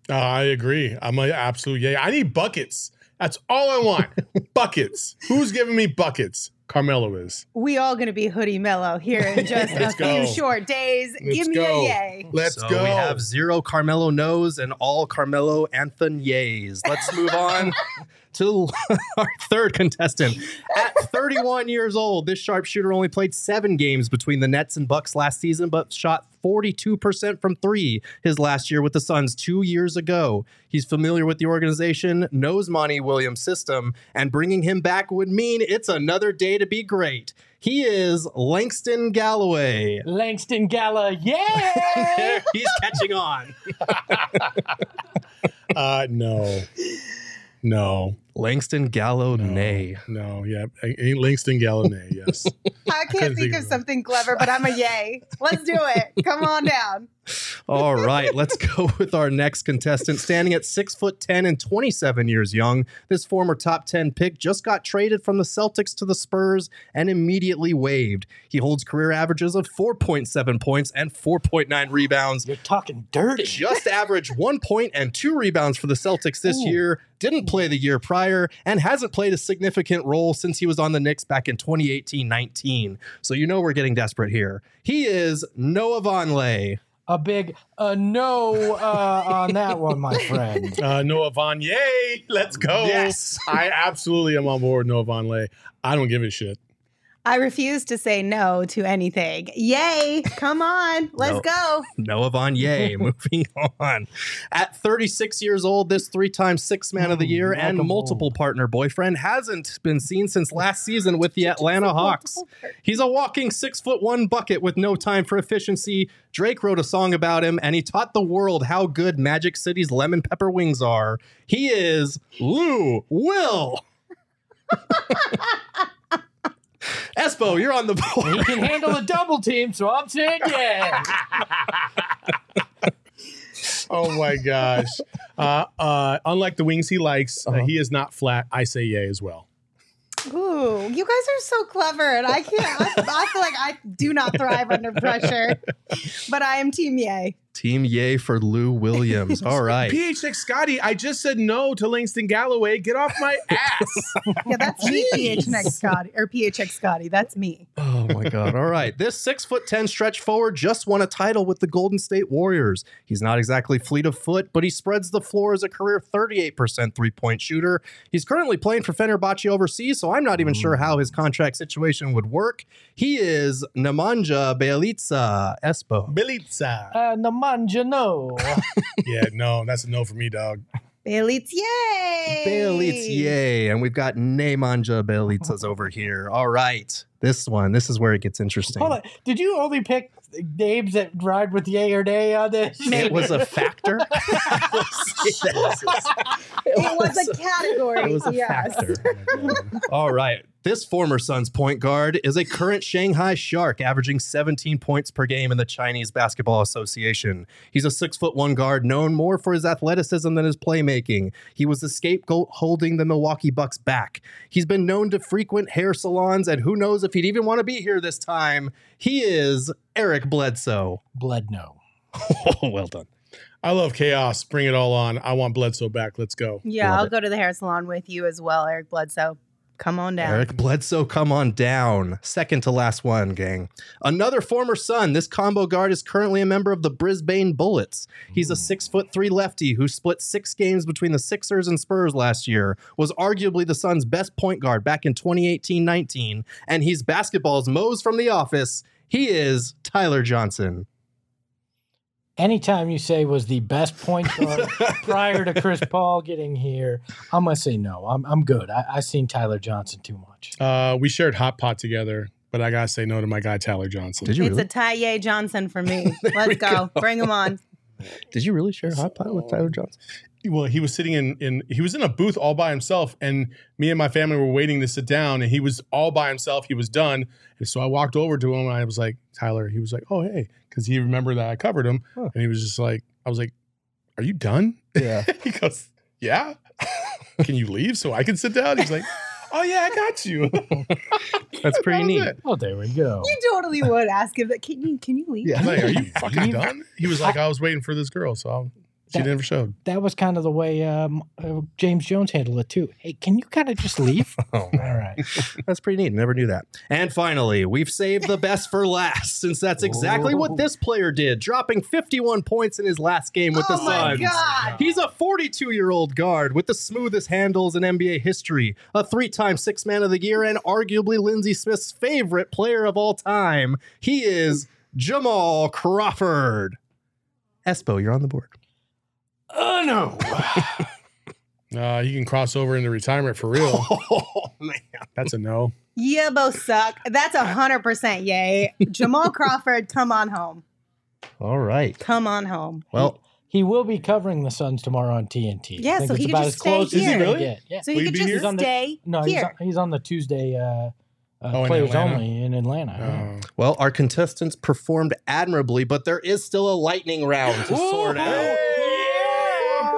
Uh, I agree. I'm an absolute yay. I need buckets. That's all I want. buckets. Who's giving me buckets? Carmelo is. We all gonna be hoodie mellow here in just a Let's few short days. Let's Give me go. a yay. Let's so go. We have zero Carmelo no's and all Carmelo Anthony yays. Let's move on to our third contestant. At 31 years old, this sharpshooter only played seven games between the Nets and Bucks last season, but shot 42% from three his last year with the Suns two years ago. He's familiar with the organization, knows Monty Williams' system, and bringing him back would mean it's another day to be great. He is Langston Galloway. Langston Gala, yeah. He's catching on. Uh, no, no, Langston Gallo, no, nay. no. Yeah, ain't Langston Galloway. Yes. I couldn't can't think think of of it. something clever, but I'm a yay. Let's do it. Come on down. All right, let's go with our next contestant. Standing at six foot ten and 27 years young, this former top 10 pick just got traded from the Celtics to the Spurs and immediately waived. He holds career averages of 4.7 points and 4.9 rebounds. You're talking dirty. Just averaged one point and two rebounds for the Celtics this Ooh. year. Didn't play the year prior and hasn't played a significant role since he was on the Knicks back in 2018 19. So you know we're getting desperate here. He is Noah Vonleh. A big uh, no uh, on that one, my friend. Uh, Noah Von, yay! Let's go. Yes. I absolutely am on board Noah Vonleh. I don't give a shit. I refuse to say no to anything. Yay. Come on. Let's No. go. Noah Vonleh. Moving on. At 36 years old, this three-time six man of the year like and 'em multiple old. partner boyfriend hasn't been seen since last season with the Atlanta Hawks. He's a walking six foot one bucket with no time for efficiency. Drake wrote a song about him, and he taught the world how good Magic City's lemon pepper wings are. He is Lou Will. Espo, you're on the board. He can handle a double team, so I'm saying yeah. Oh my gosh. Uh, uh, unlike the wings he likes, uh, Uh-huh. he is not flat. I say yay as well. Ooh, you guys are so clever, and I can't. I, I feel like I do not thrive under pressure, but I am Team Yay. Team Yay for Lou Williams. All right. PHX Scotty, I just said no to Langston Galloway. Get off my ass. Yeah, that's me, PHX Scotty or PHX Scotty. That's me. Oh my god! All right, this six foot ten stretch forward just won a title with the Golden State Warriors. He's not exactly fleet of foot, but he spreads the floor as a career thirty eight percent three point shooter. He's currently playing for Fenerbahce overseas, so I'm not even sure how his contract situation would work. He is Nemanja Bjelica Espo. Belitza. Uh, Nemanja, no. Yeah, no, that's a no for me, dog. Bailey's Yay. Bjelica, yay! And we've got Nemanja Bjelica's over here. All right, this one, this is where it gets interesting. Hold on. Did you only pick names that ride with yay or nay on this? It was a factor. It was a category. It was a yes. factor. All right. This former Suns point guard is a current Shanghai Shark, averaging 17 points per game in the Chinese Basketball Association. He's a six foot one guard known more for his athleticism than his playmaking. He was the scapegoat holding the Milwaukee Bucks back. He's been known to frequent hair salons, and who knows if he'd even want to be here this time. He is Eric Bledsoe. Blood, no. Oh, well done. I love chaos. Bring it all on. I want Bledsoe back. Let's go. Yeah, Love I'll it. go to the hair salon with you as well, Eric Bledsoe. Come on down. Eric Bledsoe, come on down. Second to last one, gang. Another former Sun. This combo guard is currently a member of the Brisbane Bullets. He's a six foot three lefty who split six games between the Sixers and Spurs last year. Was arguably the Suns' best point guard back in 2018-19, and he's basketball's Mose from The Office. He is Tyler Johnson. Anytime you say was the best point guard prior to Chris Paul getting here, I'm gonna say no. I'm I'm good. I, I seen Tyler Johnson too much. Uh, we shared hot pot together, but I gotta say no to my guy Tyler Johnson. Did you It's really? a Tye Johnson for me. Let's go. Bring him on. Did you really share hot pot with Tyler Johnson? Well, he was sitting in in he was in a booth all by himself, and me and my family were waiting to sit down, and he was all by himself. He was done, and so I walked over to him, and I was like, Tyler. He was like, Oh hey, because he remembered that I covered him, Huh. and he was just like, I was like, Are you done? Yeah. he goes, Yeah. can you leave so I can sit down? He's like, Oh yeah, I got you. That's pretty That neat. it. Oh, there we go. You totally would ask him that. Can you can you leave? Yeah. Like, Are you fucking done? He was like, I was waiting for this girl, so I'll, She That- never showed. That was kind of the way um, uh, James Jones handled it too. Hey, can you kind of just leave? Oh, All right. That's pretty neat. Never knew that. And finally, we've saved the best for last, since that's exactly what this player did, dropping 51 points in his last game with the oh my Suns. god. He's a 42 year old guard with the smoothest handles in NBA history, a three time six man of the year, and arguably Lindsey Smith's favorite player of all time. He is Jamal Crawford. Espo, you're on the board. Oh no. Uh, he can cross over into retirement for real. Oh, man. That's a no. You both suck. That's a hundred percent yay. Jamal Crawford, come on home. All right. Come on home. Well, He will be covering the Suns tomorrow on TNT. Yeah, I think so he could just stay as here. Really? Yeah. So Will you you could just? He's on the- stay No, he's on, he's on the Tuesday uh, uh, Oh, in players Atlanta? only in Atlanta. yeah. Uh, well, our contestants performed admirably, but there is still a lightning round to sort out.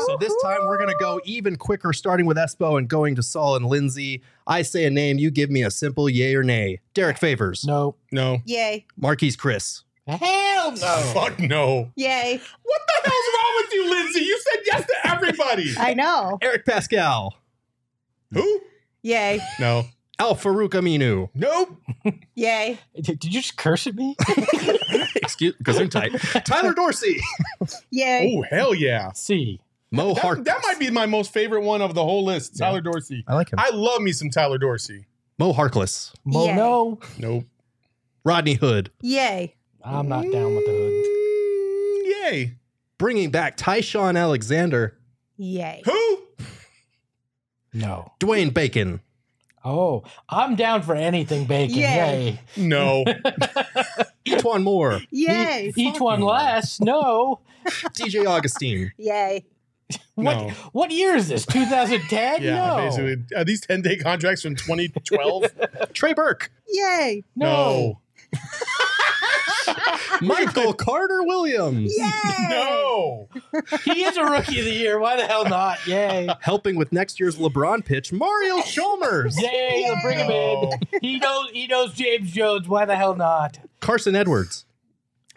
So this time we're gonna go even quicker, starting with Espo and going to Saul and Lindsay. I say a name, you give me a simple yay or nay. Derek Favors, No. no. Yay. Marquese Chriss, Hell no. Fuck no. Yay. What the hell's wrong with you, Lindsay? You said yes to everybody. I know. Eric Paschall, Who? Yay. No. Al-Farouq Aminu, Nope. Yay. Did, did you just curse at me? excuse because I'm tight. Tyler Dorsey, Yay. Oh, hell yeah. C. Mo That, Hark. that might be my most favorite one of the whole list. Tyler Dorsey. I like him. I love me some Tyler Dorsey. Mo Harkless, Mo, Yay. no. Nope. Rodney Hood, Yay. I'm not down with the hood. Mm, yay. bringing back Ty-Shon Alexander, Yay. Who? No. Dwayne Bacon, Oh, I'm down for anything bacon. Yay. Yay. No. one more. Yay. Each one less. No. DJ Augustin, Yay. What No. what year is this? 2010? Yeah, no. basically. Are these 10 day contracts from 2012? Trey Burke, Yay. No. Michael Carter Williams. Yay. No. He is a rookie of the year. Why the hell not? Yay. Helping with next year's LeBron pitch, Mario Chalmers, Yay, bring him in. He knows he knows James Jones. Why the hell not? Carson Edwards,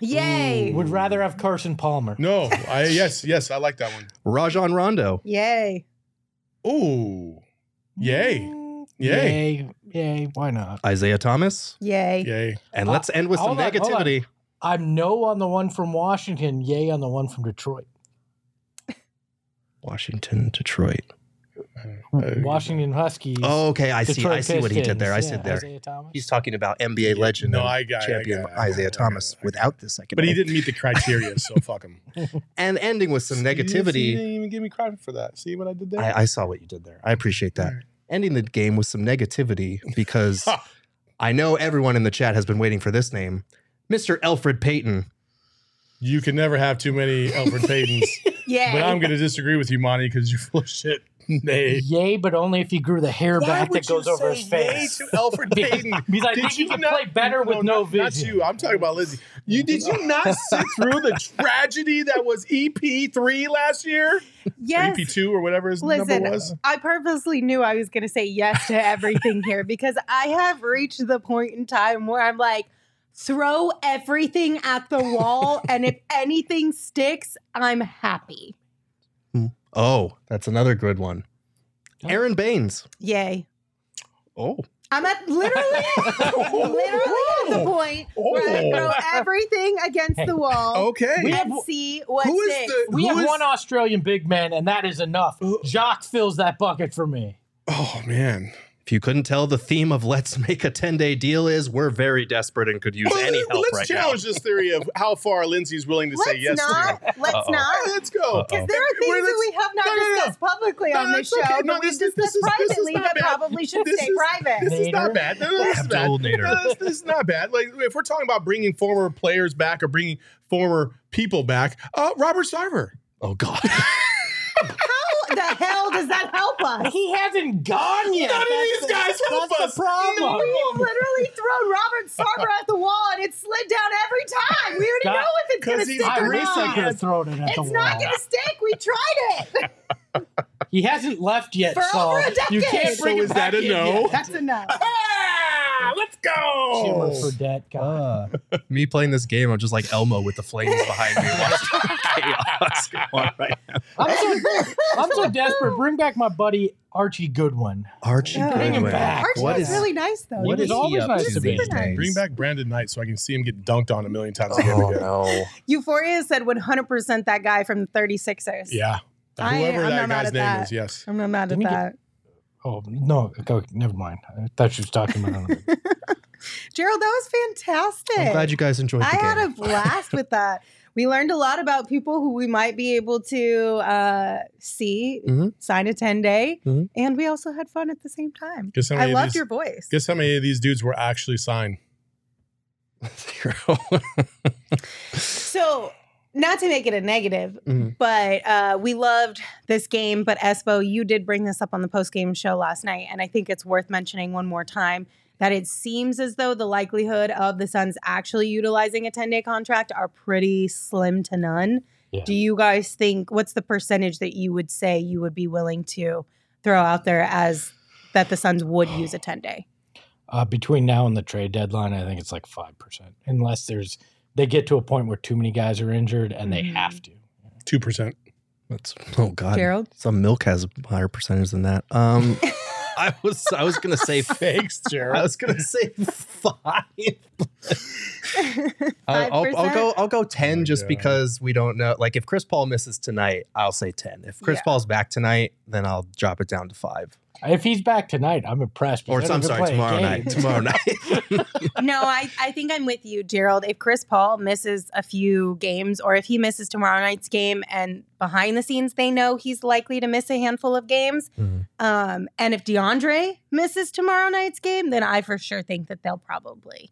Yay. Would rather have Carson Palmer. No. I yes, yes, I like that one. Rajon Rondo, Yay. Ooh. Yay. Mm, Yay. Yay. Yay. Why not? Isaiah Thomas, Yay. Yay. and let's end with some Hold on, hold on. negativity. I'm no on the one from Washington. Yay on the one from Detroit. Washington, Detroit. Uh, Washington Huskies. Oh, okay. I see. Detroit I see what he did there. I Pistons. see there. Isaiah Thomas. He's talking about NBA legend No, and I got it, I champion got I got it, I Isaiah got Thomas I got it. without the second. But he didn't meet the criteria, so fuck him. And ending with some You didn't- You negativity. didn't even give me credit for that. See what I did there? I, I saw what you did there. I appreciate that. Alright. Ending the game with some negativity because I know everyone in the chat has been waiting for this name, Mr. Elfrid Payton. You can never have too many Elfrid Paytons. Yay. but I'm going to disagree with you, Monty, because you're full of shit. Nay. Yay, but only if he grew the hair back that goes over his face. to Elfrid Payton? because I Did think he you can not- play better with no not- Not vision. you. I'm talking about Lizzie. You did you not sit through the tragedy that was EP three last year? Or yes. EP two or whatever his Listen, number was. I purposely knew I was going to say yes to everything here because I have reached the point in time where I'm like, throw everything at the wall, and if anything sticks, I'm happy. Oh, that's another good one. Aron Baynes. Yay. Oh, I'm at literally, literally at the oh. point where I oh. throw everything against the wall Okay. We have- and see what Who is sticks. the- We Who have is- one Australian big man, and that is enough. Uh. Jock fills that bucket for me. Oh man. If you couldn't tell, the theme of "Let's Make a 10 Day Deal" is we're very desperate and could use Well, any help let's right challenge this theory of how far Lindsay's willing to say Let's yes not. to. Let's Uh-oh. not. Let's go. Because there are things that we have not no, no, no. discussed publicly No, on this show okay. No, that we've this- this- discussed is- this is privately not that bad. probably should This stay is- private. This is not bad. No, no, this is bad. No, this, this is not bad. Like if we're talking about bringing former players back or bringing former people back, uh, Robert Sarver. Oh God. How the hell does that help us? He hasn't gone yet. None of That's these the- guys help that's us. the problem. We've literally thrown Robert Sarver at the wall and it slid down every time. We already God, know if it's going to 'cause he's stick I or wish I not. could have thrown it at the wall. It's not going to stick. We tried it. He hasn't left yet, For Saul. over a You can't bring So him is that a no? yet. That's enough. let's Shimmer go. for debt. God. Uh, Me playing this game, I'm just like Elmo with the flames behind me chaos go on right now. I'm so I'm so desperate. Bring back my buddy Archie Goodwin. Archie Yeah. Bring him back. Archie What was really nice though. what He is was always nice to to me. these days? Bring back Brandon Knight so I can see him get dunked on a million times again. Oh again. no! Euphoria said 100% that guy from the 36ers. Yeah. I- Whoever I'm that not mad guy's at name that. is, yes. I'm not mad Didn't at he that. Oh no, go, never mind. I thought she was talking about another. Gerald, that was fantastic. I'm glad you guys enjoyed the I game. had a blast with that. We learned a lot about people who we might be able to uh, see Mhm. sign a 10 day. Mhm. And we also had fun at the same time. Guess how I many of loved these- your voice. Guess how many of these dudes were actually signed? Zero. So, not to make it a negative, Mhm. but uh, we loved this game. But Espo, you did bring this up on the post game show last night, and I think it's worth mentioning one more time that it seems as though the likelihood of the Suns actually utilizing a 10 day contract are pretty slim to none. Yeah. Do you guys think what's the percentage that you would say you would be willing to throw out there as that the Suns would use a 10 day? Uh, between now and the trade deadline, I think it's like five percent, unless there's they get to a point where too many guys are injured and they have to. 2%. That's oh god. Gerald? Some milk has a higher percentage than that. Um, I was I was gonna say Thanks, Gerald. I was gonna say five. Five I'll, I'll, I'll go. I'll go ten just God. because we don't know. Like if Chris Paul misses tonight, I'll say ten. If Chris Yeah. Paul's back tonight, then I'll drop it down to five. If he's back tonight, I'm impressed. Or I'm sorry, tomorrow night. Tomorrow night. no, I, I think I'm with you, Gerald. If Chris Paul misses a few games, or if he misses tomorrow night's game, and behind the scenes they know he's likely to miss a handful of games, Mhm. um, and if DeAndre misses tomorrow night's game, then I for sure think that they'll probably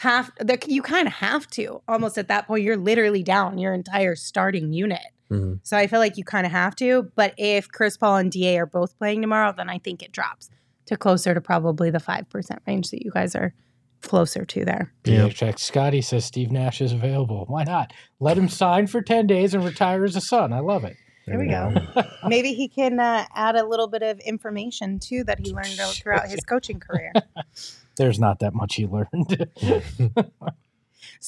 have. they're- You kind of have to. Almost at that point, you're literally down your entire starting unit. Mhm. So I feel like you kind of have to. But if Chris Paul and Da are both playing tomorrow, then I think it drops to closer to probably the five percent range that you guys are closer to there. Yeah. PHX Scotty says Steve Nash is available. Why not? Let him sign for 10 days and retire as a Sun. I love it. There we go. Maybe he can uh, add a little bit of information too that he learned throughout his coaching career. There's not that much he learned.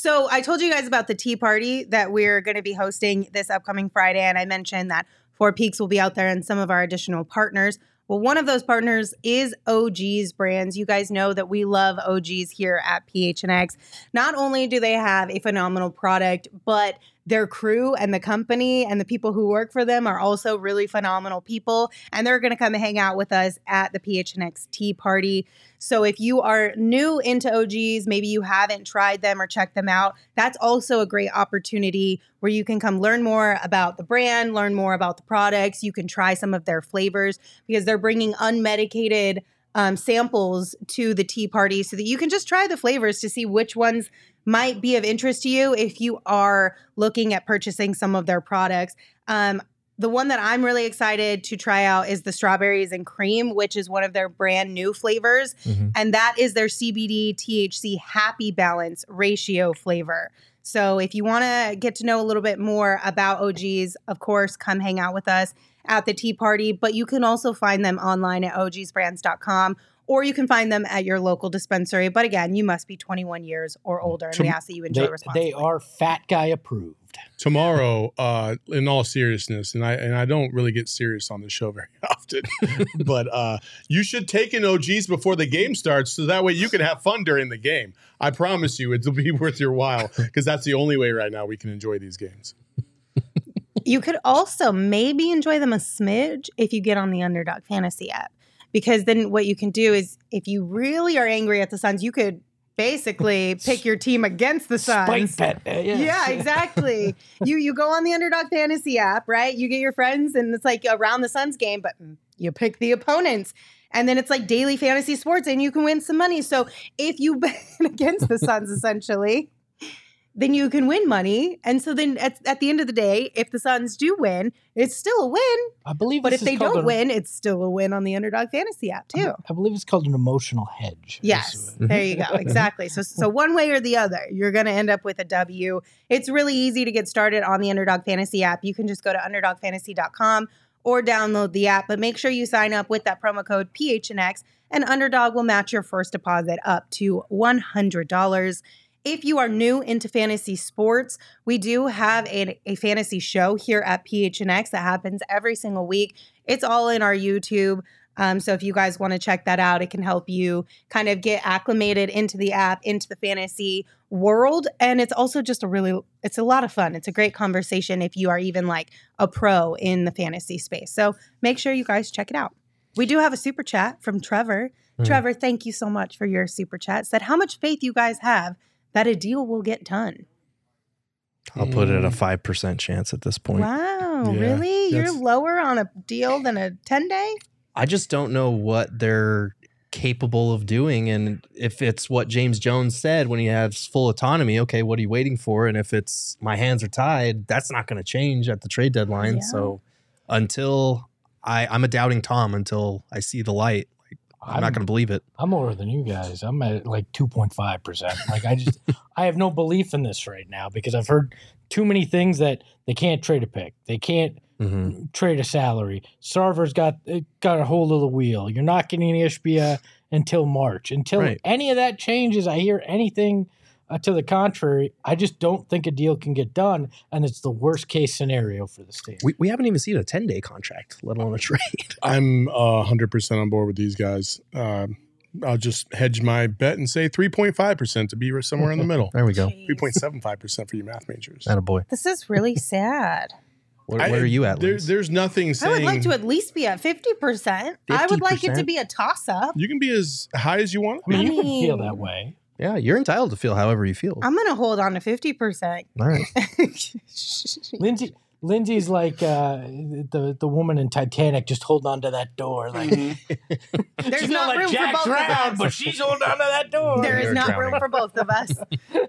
So I told you guys about the tee party that we're going to be hosting this upcoming Friday, and I mentioned that Four Peaks will be out there and some of our additional partners. Well, one of those partners is OG's Brands. You guys know that we love OG's here at PHNX. Not only do they have a phenomenal product, but their crew and the company and the people who work for them are also really phenomenal people. And they're going to come hang out with us at the PHNX Tee Party. So if you are new into OGs, maybe you haven't tried them or checked them out, that's also a great opportunity where you can come learn more about the brand, learn more about the products. You can try some of their flavors because they're bringing unmedicated um, samples to the tee party so that you can just try the flavors to see which ones might be of interest to you if you are looking at purchasing some of their products. Um, the one that I'm really excited to try out is the strawberries and cream, which is one of their brand new flavors. Mhm. And that is their CBD THC happy balance ratio flavor. So if you want to get to know a little bit more about OGs, of course, come hang out with us at the tee party. But you can also find them online at ogsbrands.com or you can find them at your local dispensary. But again, you must be 21 years or older, and we ask that you enjoy they, responsibly. they are fat guy approved. tomorrow uh in all seriousness and i and i don't really get serious on the show very often but uh you should take an og's before the game starts so that way you can have fun during the game i promise you it'll be worth your while because that's the only way right now we can enjoy these games You could also maybe enjoy them a smidge if you get on the Underdog Fantasy app. Because then what you can do is if you really are angry at the Suns, you could basically pick your team against the Suns. Spike bet. uh, yes. Yeah, exactly. you you go on the Underdog Fantasy app, right? You get your friends and it's like around the Suns game, but you pick the opponents. And then it's like daily fantasy sports and you can win some money. So if you bet against the Suns essentially, then you can win money. And so then at, at the end of the day, if the Suns do win, it's still a win. I believe But this if they is called don't an- win, it's still a win on the Underdog Fantasy app too. I believe it's called an emotional hedge. Yes, there you go. Mm-hmm. Exactly. So, so one way or the other, you're going to end up with a W. It's really easy to get started on the Underdog Fantasy app. You can just go to underdogfantasy.com or download the app. But make sure you sign up with that promo code PHNX, and Underdog will match your first deposit up to $100. If you are new into fantasy sports, we do have a, a fantasy show here at PHNX that happens every single week. It's all in our YouTube. Um, so if you guys want to check that out, it can help you kind of get acclimated into the app, into the fantasy world. And it's also just a really, it's a lot of fun. It's a great conversation if you are even like a pro in the fantasy space. So make sure you guys check it out. We do have a super chat from Trevor. Hmm. Trevor, thank you so much for your super chat. Said how much faith you guys have that a deal will get done. I'll put it at a Mm. five percent chance at this point. Wow, Yeah, really? You're lower on a deal than a 10 day? I just don't know what they're capable of doing, and if it's what James Jones said when he has full autonomy, okay, what are you waiting for? And if it's my hands are tied, that's not going to change at the trade deadline. Yeah. So until I, I'm a doubting Tom until I see the light. Like, I'm, not going to believe it. I'm lower than you guys. I'm at like 2.5 percent. Like I just, I have no belief in this right now because I've heard too many things that they can't trade a pick. They can't hmm trade a salary. Sarver's got got a hold of the wheel. You're not getting any Ishbia until March. Until Right. any of that changes, I hear anything uh, to the contrary. I just don't think a deal can get done, and it's the worst case scenario for the state. We, we haven't even seen a 10 day contract, let alone a trade. I'm uh, 100% on board with these guys. Um I'll just hedge my bet and say 3.5% to be somewhere in the middle. There we go. 3.75% for you math majors. That a boy. This is really sad. Where, I- are you at, There, there's nothing I would like to at least be at 50%. I would like it to be a toss up. you can be as high as you want. I mean, I you can feel that way. Yeah, you're entitled to feel however you feel. I'm going to hold on to 50%. All right. Lindsay, Lindsay's like uh, the the woman in Titanic, just holding on to that door. Like There's she's not gonna let room for Jack both of drown, us. but she's holding on to that door. There is You're not drowning. room for both of us.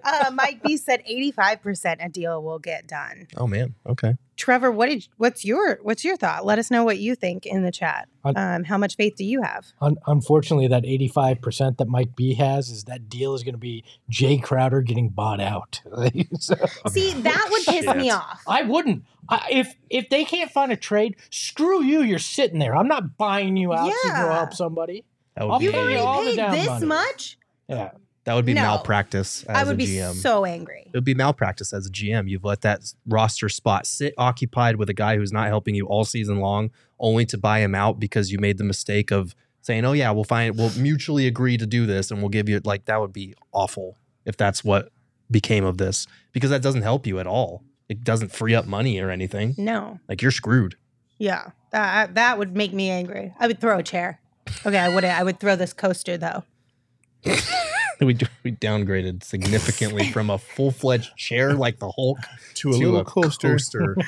Uh, Mike B said 85% a deal will get done. Oh, man. Okay. Trevor, what did what's your what's your thought? Let us know what you think in the chat. Um, how much faith do you have? Un- unfortunately, that eighty five percent that Mike B has is that deal is going to be Jay Crowder getting bought out. So- See, that would piss me off. I wouldn't. I, if if they can't find a trade, screw you. You're sitting there. I'm not buying you out to go help somebody. I'll You've pay already all paid this money. much? Yeah. That would be No. malpractice as I would a be GM. so angry. it would be malpractice as a GM. You've let that roster spot sit occupied with a guy who's not helping you all season long, only to buy him out because you made the mistake of saying, "Oh yeah, we'll find, we'll mutually agree to do this, and we'll give you." Like that would be awful if that's what became of this, because that doesn't help you at all. It doesn't free up money or anything. No. Like you're screwed. Yeah. That that would make me angry. I would throw a chair. Okay, I wouldn't. I would throw this coaster though. We we downgraded significantly from a full fledged chair like the Hulk To a little coaster.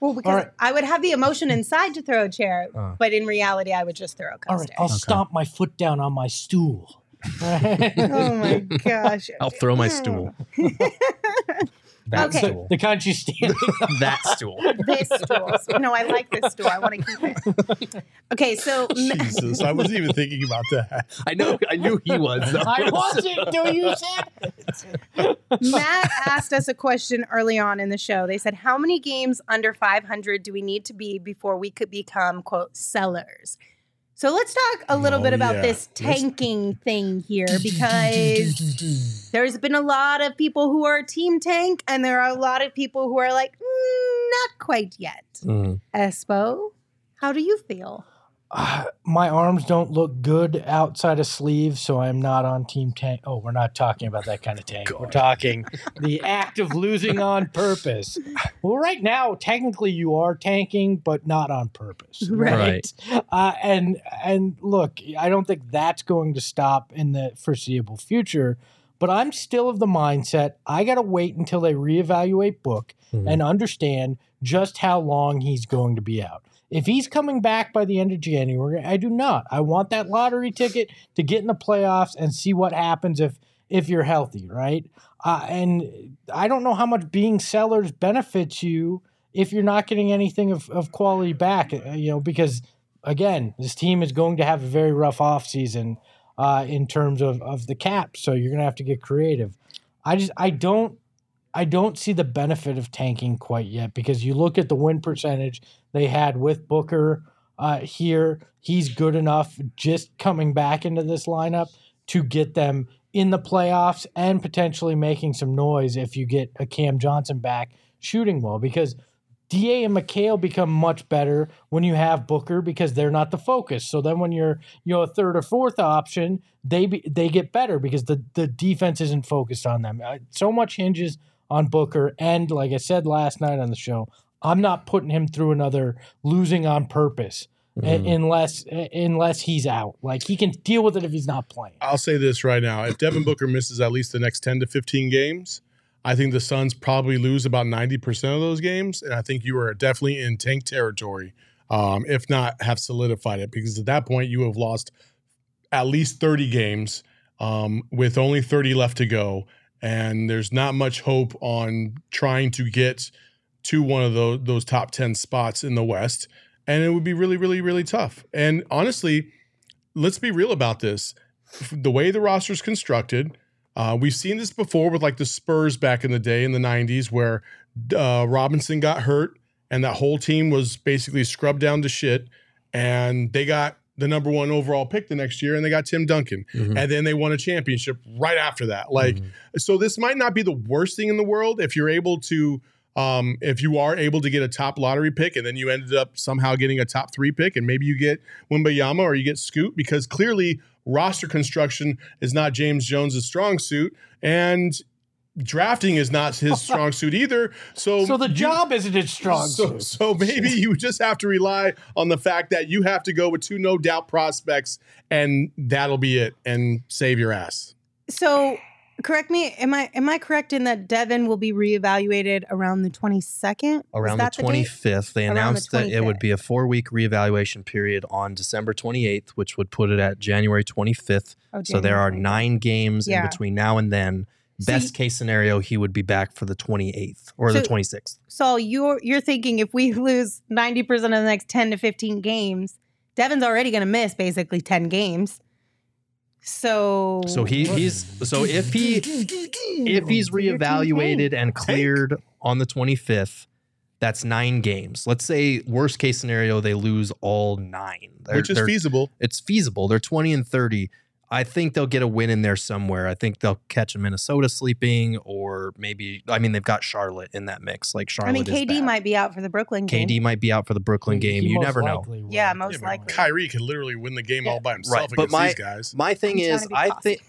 Well, because right. I would have the emotion inside to throw a chair, Uh. but in reality, I would just throw a All right. coaster. I'll stomp my foot down on my stool. oh my gosh. I'll throw my stool. That Okay. stool. the kind you stand. that stool. this stool. No, I like this stool. I want to keep it. Okay, so Jesus, I wasn't even thinking about that. I know. I knew he was. though. I wasn't. Do you said? Matt asked us a question early on in the show. They said, How many games under 500 do we need to be before we could become, quote, sellers? So let's talk a little Oh, bit about yeah. this Let's- tanking thing here because there's been a lot of people who are team tank and there are a lot of people who are like, "Mm, not quite yet. Mm. Espo, how do you feel? Uh, my arms don't look good outside of sleeves, so I'm not on Team Tank. Oh, we're not talking about that kind of tank. We're talking the act of losing on purpose. Well, right now, technically, you are tanking, but not on purpose, Right. right? Uh, and and look, I don't think that's going to stop in the foreseeable future. But I'm still of the mindset I got to wait until they reevaluate Book Mhm. and understand just how long he's going to be out. If he's coming back by the end of January, I do not. I want that lottery ticket to get in the playoffs and see what happens if if you're healthy, right? Uh, and I don't know how much being sellers benefits you if you're not getting anything of, of quality back. uh, You know, because again, this team is going to have a very rough offseason uh, in terms of of the cap, so you're going to have to get creative. I just I don't I don't see the benefit of tanking quite yet because you look at the win percentage they had with Booker uh, here. He's good enough just coming back into this lineup to get them in the playoffs and potentially making some noise if you get a Cam Johnson back shooting well because Da and Mikal become much better when you have Booker because they're not the focus. So then when you're you know a third or fourth option, they be, they get better because the the defense isn't focused on them. Uh, so much hinges on Booker and like I said last night on the show, I'm not putting him through another losing on purpose Mhm. unless unless he's out. Like he can deal with it if he's not playing. I'll say this right now: if Devin Booker misses at least the next ten to fifteen games, I think the Suns probably lose about ninety percent of those games, and I think you are definitely in tank territory, um, if not have solidified it, because at that point you have lost at least thirty games um, with only thirty left to go, and there's not much hope on trying to get to one of those those top ten spots in the West, and it would be really, really, really tough. And honestly, let's be real about this the way the roster is constructed, uh, we've seen this before with like the Spurs back in the day in the 90s where uh, Robinson got hurt and that whole team was basically scrubbed down to shit. And they got the number one overall pick the next year and they got Tim Duncan. Mhm. And then they won a championship right after that. Like, so this might not be the worst thing in the world if you're able to. Um, if you are able to get a top lottery pick and then you ended up somehow getting a top three pick and maybe you get Wembanyama or you get Scoot because clearly roster construction is not James Jones's strong suit and drafting is not his strong suit either. So So the you- job isn't its strong so, suit. so maybe you just have to rely on the fact that you have to go with two no doubt prospects and that'll be it and save your ass. So correct me. Am I am I correct in that Devin will be reevaluated around the twenty second? around the 25th. They Around the announced that it would be a four week reevaluation period on December 28th, which would put it at January 25th. Oh, so there are nine games Yeah. in between now and then. So Best you- case scenario, he would be back for the 28th or the 26th. So you're you're thinking if we lose ninety percent of the next ten to fifteen games, Devin's already going to miss basically ten games. So So he he's so if he if he's So your reevaluated and cleared on the 25th, that's nine games. Let's say worst case scenario they lose all nine. They're- which is feasible. it's feasible. They're 20 and 30. I think they'll get a win in there somewhere. I think they'll catch a Minnesota sleeping, or maybe I mean they've got Charlotte in that mix. Like Charlotte. I mean, is KD bad. might be out for the Brooklyn game. KD might be out for the Brooklyn game. he you never know. will. Yeah, most Yeah, likely. Kyrie could literally win the game all by himself Right, but against my- these guys. My thing I'm trying is, I think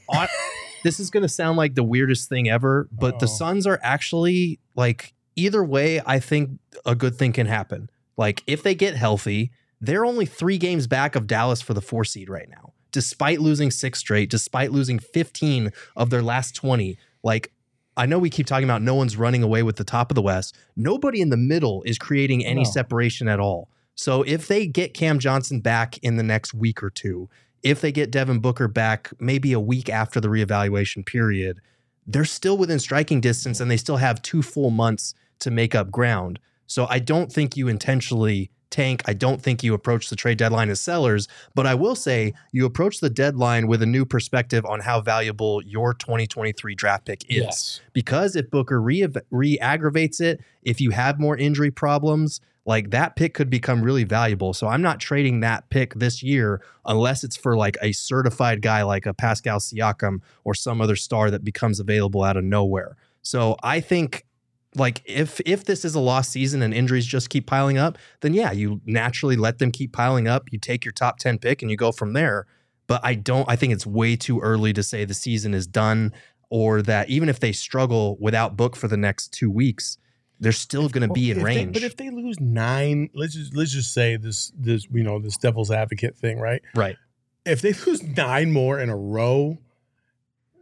this is going to sound like the weirdest thing ever, but the Oh. Suns are actually like either way. I think a good thing can happen. Like if they get healthy, they're only three games back of Dallas for the four seed right now, despite losing six straight, despite losing 15 of their last 20. Like I know we keep talking about no one's running away with the top of the West. Nobody in the middle is creating any No. separation at all. So if they get Cam Johnson back in the next week or two, if they get Devin Booker back maybe a week after the reevaluation period, they're still within striking distance and they still have two full months to make up ground. So I don't think you intentionally tank. I don't think you approach the trade deadline as sellers, but I will say you approach the deadline with a new perspective on how valuable your 2023 draft pick is Yes. because if Booker re re aggravates it, if you have more injury problems, like that pick could become really valuable. So I'm not trading that pick this year unless it's for like a certified guy like a Pascal Siakam or some other star that becomes available out of nowhere. So I think like if if this is a lost season and injuries just keep piling up, then yeah, you naturally let them keep piling up. You take your top 10 pick and you go from there. But I don't I think it's way too early to say the season is done or that even if they struggle without book for the next 2 weeks, they're still going to be in If they- range. but if they lose nine, let's just let's just say this this you know this devil's advocate thing, right? right. If they lose nine more in a row,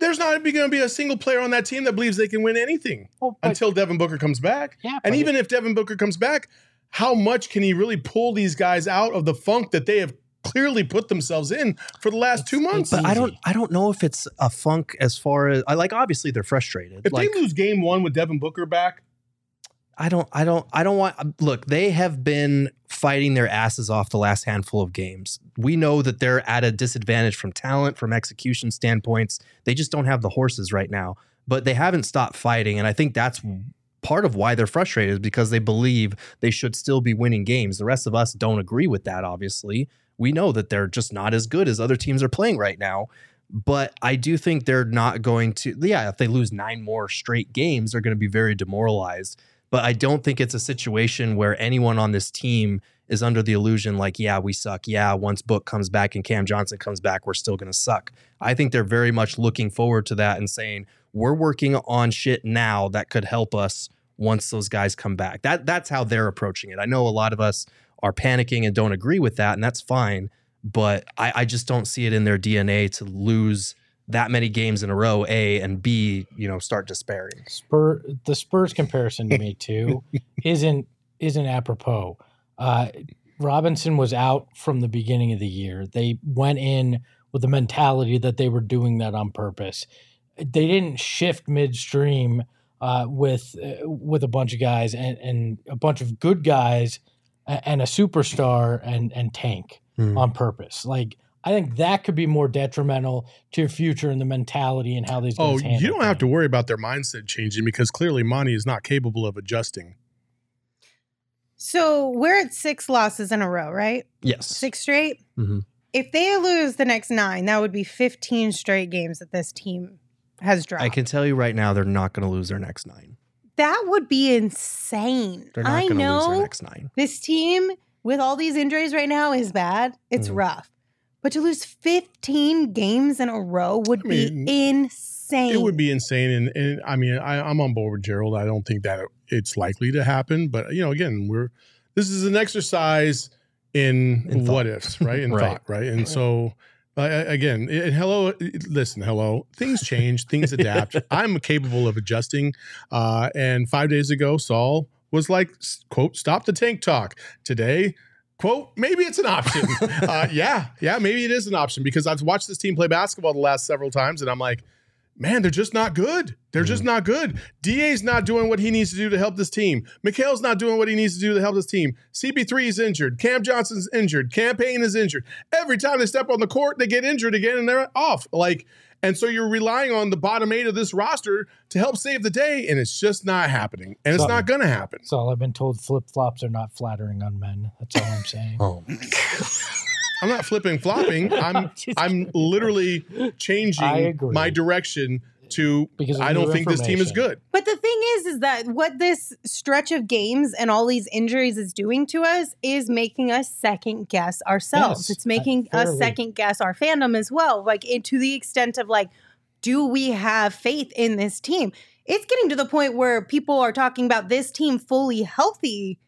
there's not going to be a single player on that team that believes they can win anything Well, but- until Devin Booker comes back. yeah, And even if Devin Booker comes back, how much can he really pull these guys out of the funk that they have clearly put themselves in for the last two months? But I don't. I don't know if it's a funk as far as I like obviously they're frustrated. if like they lose game one with Devin Booker back, I don't I don't I don't want look, they have been fighting their asses off the last handful of games. We know that they're at a disadvantage from talent, from execution standpoints. They just don't have the horses right now. but they haven't stopped fighting. And I think that's part of why they're frustrated is because they believe they should still be winning games. The rest of us don't agree with that, obviously. We know that they're just not as good as other teams are playing right now. But I do think they're not going to, yeah, if they lose nine more straight games, they're going to be very demoralized. But I don't think it's a situation where anyone on this team is under the illusion like, yeah, we suck. Yeah, once Book comes back and Cam Johnson comes back, we're still going to suck. I think they're very much looking forward to that and saying, we're working on shit now that could help us once those guys come back. That that's how they're approaching it. I know a lot of us are panicking and don't agree with that, and that's fine. But I, I just don't see it in their DNA to lose that many games in a row, A, and B, you know, start despairing. Spur the Spurs comparison to me too isn't isn't apropos. Uh, Robinson was out from the beginning of the year. They went in with the mentality that they were doing that on purpose. They didn't shift midstream uh, with uh, with a bunch of guys and, and a bunch of good guys and a superstar and and tank Hmm. on purpose. Like I think that could be more detrimental to your future and the mentality and how these. Oh, guys you don't have to worry about their mindset changing because clearly Monty is not capable of adjusting. So we're at six losses in a row, right? Yes. Six straight. Mhm. If they lose the next nine, that would be 15 straight games that this team has dropped. I can tell you right now, they're not going to lose their next nine. that would be insane. They're not I going to lose their know next nine. this team with all these injuries right now is bad. It's Mhm. rough. But to lose 15 games in a row would I mean, be insane. It would be insane, and, and I mean, I, I'm on board with Gerald. I don't think that it's likely to happen, but you know, again, we're this is an exercise in, In what ifs, right? In Right. thought, right? And so, uh, again, and hello, listen, hello. Things change, things adapt. I'm capable of adjusting. Uh, and five days ago, Saul was like, "quote Stop the tank talk." Today. Quote, maybe it's an option. uh, yeah, yeah, maybe it is an option because I've watched this team play basketball the last several times and I'm like, man, they're just not good. They're just not good. DA's not doing what he needs to do to help this team. Mikal's not doing what he needs to do to help this team. CP3 is injured. Cam Johnson's injured. Cam Payne is injured. Every time they step on the court, they get injured again and they're off. Like, and so you're relying on the bottom eight of this roster to help save the day, and it's just not happening. And it's So- not gonna happen. That's all I've been told. Flip flops are not flattering on men. That's all I'm saying. Oh, I'm not flipping flopping. I'm Just I'm literally changing my direction to Because I don't think this team is good. But the thing is, is that what this stretch of games and all these injuries is doing to us is making us second guess ourselves. Yes, it's making I- us second guess our fandom as well. Like it, to the extent of like, do we have faith in this team? It's getting to the point where people are talking about this team fully healthy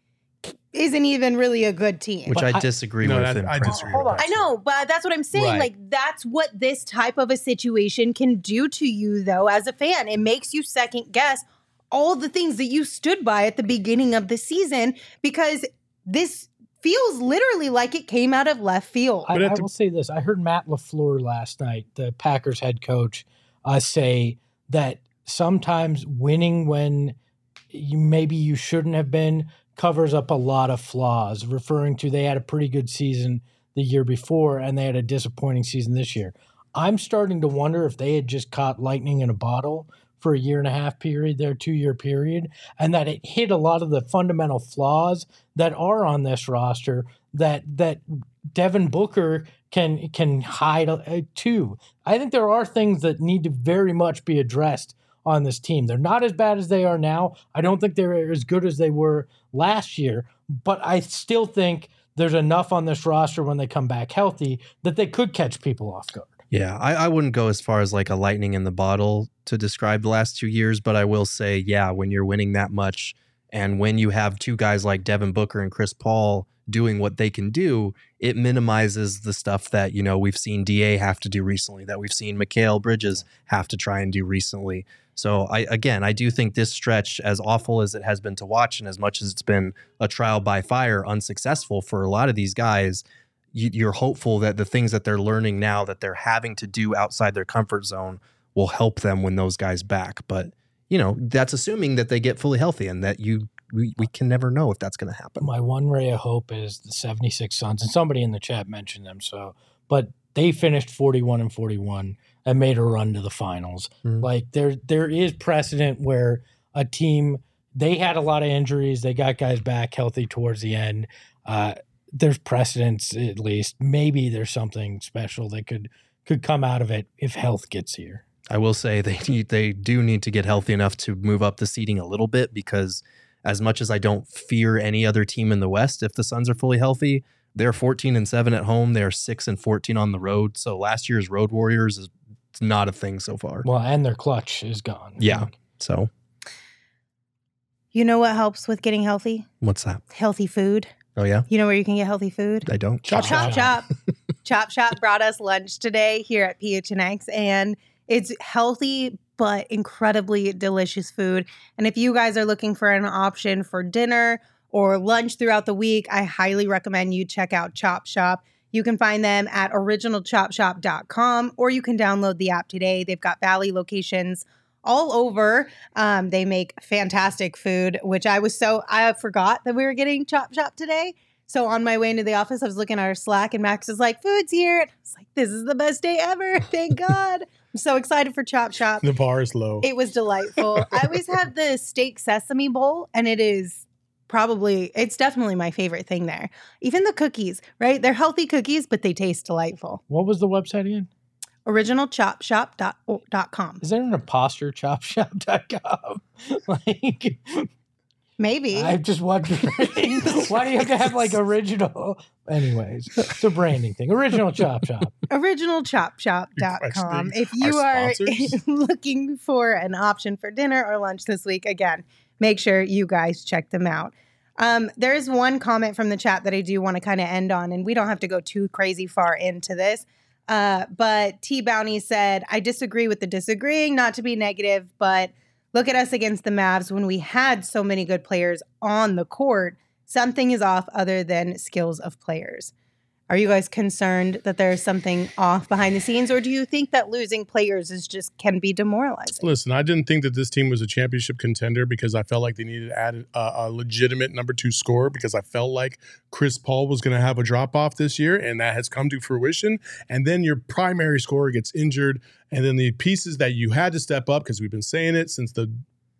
isn't even really a good team. which I I- disagree No, with. that- in I disagree Hold with on. I know, but that's what I'm saying. Right. Like that's what this type of a situation can do to you though as a fan. It makes you second guess all the things that you stood by at the beginning of the season because this feels literally like it came out of left field. I, But at I will say this: I heard Matt Lafleur last night, the Packers head coach, uh, say that sometimes winning when you maybe you shouldn't have been covers up a lot of flaws. Referring to they had a pretty good season the year before and they had a disappointing season this year. I'm starting to wonder if they had just caught lightning in a bottle for a year and a half period, their two year period, and that it hit a lot of the fundamental flaws that are on this roster that that Devin Booker can can hide uh, too. I think there are things that need to very much be addressed on this team. They're not as bad as they are now. I don't think they're as good as they were last year, but I still think there's enough on this roster when they come back healthy that they could catch people off guard. Yeah, I, I wouldn't go as far as like a lightning in the bottle to describe the last two years, but I will say, yeah, when you're winning that much and when you have two guys like Devin Booker and Chris Paul doing what they can do, it minimizes the stuff that, you know, we've seen DA have to do recently, that we've seen Mikal Bridges have to try and do recently. So I again, I do think this stretch, as awful as it has been to watch, and as much as it's been a trial by fire, unsuccessful for a lot of these guys, you, you're hopeful that the things that they're learning now that they're having to do outside their comfort zone will help them when those guys back. But you know, that's assuming that they get fully healthy, and that you we, we can never know if that's going to happen. My one ray of hope is the 76 Suns, and somebody in the chat mentioned them. So, but they finished 41 and 41 and made a run to the finals. Mhm. Like there there is precedent where a team they had a lot of injuries, they got guys back healthy towards the end. Uh, there's precedence at least. Maybe there's something special that could could come out of it if health gets here. I will say they need, they do need to get healthy enough to move up the seeding a little bit because as much as I don't fear any other team in the West, if the Suns are fully healthy, they're 14 and 7 at home. They're 6 and 14 on the road. So last year's Road Warriors is it's not a thing so far. Well, and their clutch is gone. Yeah. So You know what helps with getting healthy? what's that? Healthy food. Oh yeah, You know where you can get healthy food? I don't. Chop Chop Chop. Chop. Chop Chop brought us lunch today here at PHNX, and it's healthy but incredibly delicious food. And if you guys are looking for an option for dinner or lunch throughout the week, I highly recommend you check out Chop Shop. You can find them at originalchopshop.com or you can download the app today. They've got Valley locations all over. Um, they make fantastic food, which I was so, I forgot that we were getting Chop Shop today. So on my way into the office, I was looking at our Slack, and Max is like, "Food's here." And I was like, "This is the best day ever! Thank God!" I'm so excited for Chop Shop. The bar is low. It was delightful. I always have the steak sesame bowl, and it is probably, it's definitely my favorite thing there. Even the cookies, right? They're healthy cookies, but they taste delightful. What was the website again? OriginalChopShop.com. Is there an imposter chopshop.com? like Maybe. I'm just wondering why do you have to have like original anyways it's a branding thing original chop shop originalchopshop.com. Requesting If you are looking for an option for dinner or lunch this week, again, make sure you guys check them out. Um, there is one comment from the chat that I do want to kind of end on, and we don't have to go too crazy far into this. Uh, but T Bounty said, I disagree with the disagreeing, not to be negative, but look at us against the Mavs when we had so many good players on the court. Something is off other than skills of players. Are you guys concerned that there's something off behind the scenes, or do you think that losing players is just can be demoralizing? Listen, I didn't think that this team was a championship contender because I felt like they needed to add a, a legitimate number two scorer because I felt like Chris Paul was going to have a drop off this year, and that has come to fruition. And then your primary scorer gets injured, and then the pieces that you had to step up because we've been saying it since the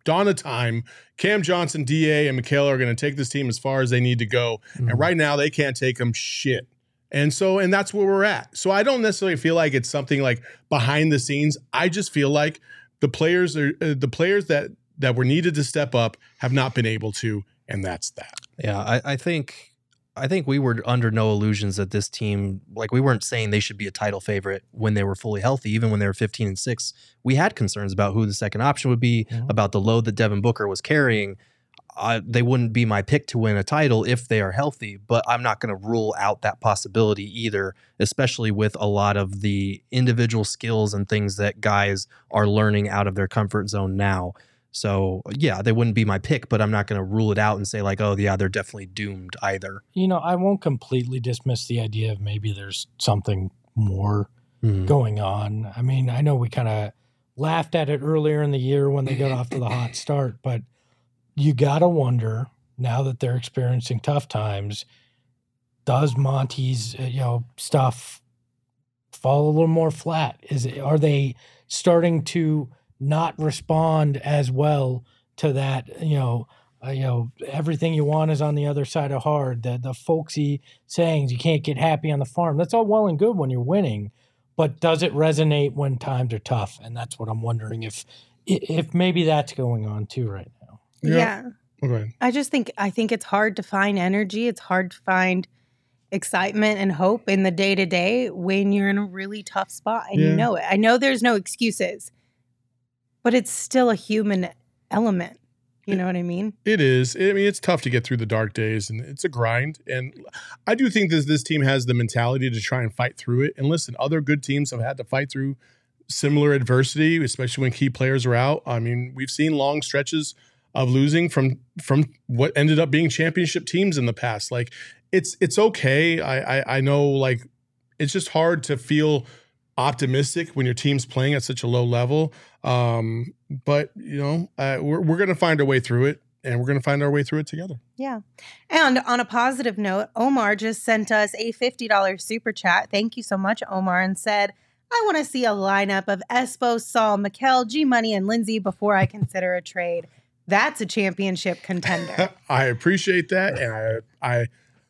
dawn of time. Cam Johnson, Da, and Michaela are going to take this team as far as they need to go, and mm-hmm. right now they can't take them shit. And so, and that's where we're at. So I don't necessarily feel like it's something like behind the scenes. I just feel like the players are uh, the players that that were needed to step up have not been able to, and that's that. Yeah, I, I think I think we were under no illusions that this team, like we weren't saying they should be a title favorite when they were fully healthy, even when they were 15 and 6. We had concerns about who the second option would be, Mhm. about the load that Devin Booker was carrying. I, they wouldn't be my pick to win a title if they are healthy, but I'm not going to rule out that possibility either, especially with a lot of the individual skills and things that guys are learning out of their comfort zone now. So, yeah, they wouldn't be my pick, but I'm not going to rule it out and say, like, oh, yeah, they're definitely doomed either. you know i won't completely dismiss the idea of maybe there's something more Mhm. going on i mean i know we kind of laughed at it earlier in the year when they got off to the hot start but you gotta wonder now that they're experiencing tough times does monty's uh, you know stuff fall a little more flat? Is it, are they starting to not respond as well to that you know uh, you know everything you want is on the other side of hard the the folksy sayings you can't get happy on the farm. That's all well and good when you're winning but does it resonate when times are tough? And that's what i'm wondering if if maybe that's going on too right now Yeah. Okay. I just think I think it's hard to find energy. It's hard to find excitement and hope in the day to day when you're in a really tough spot and Yeah. you know it. I know there's no excuses, but it's still a human element. You know what I mean? It is. I mean, it's tough to get through the dark days, and it's a grind. And I do think that this team has the mentality to try and fight through it. And listen, other good teams have had to fight through similar adversity, especially when key players are out. I mean, we've seen long stretches of losing from from what ended up being championship teams in the past. Like, it's it's okay. I I, I know like it's just hard to feel optimistic when your team's playing at such a low level. Um, but you know, uh, we're we're gonna find a way through it, and we're to find our way through it together. Yeah. And on a positive note, Omar just sent us a $50 super chat. Thank you so much, Omar, and said, I want to see a lineup of Espo, Saul, Mikel, G Money, and Lindsay before I consider a trade. That's a championship contender. I appreciate that, and I I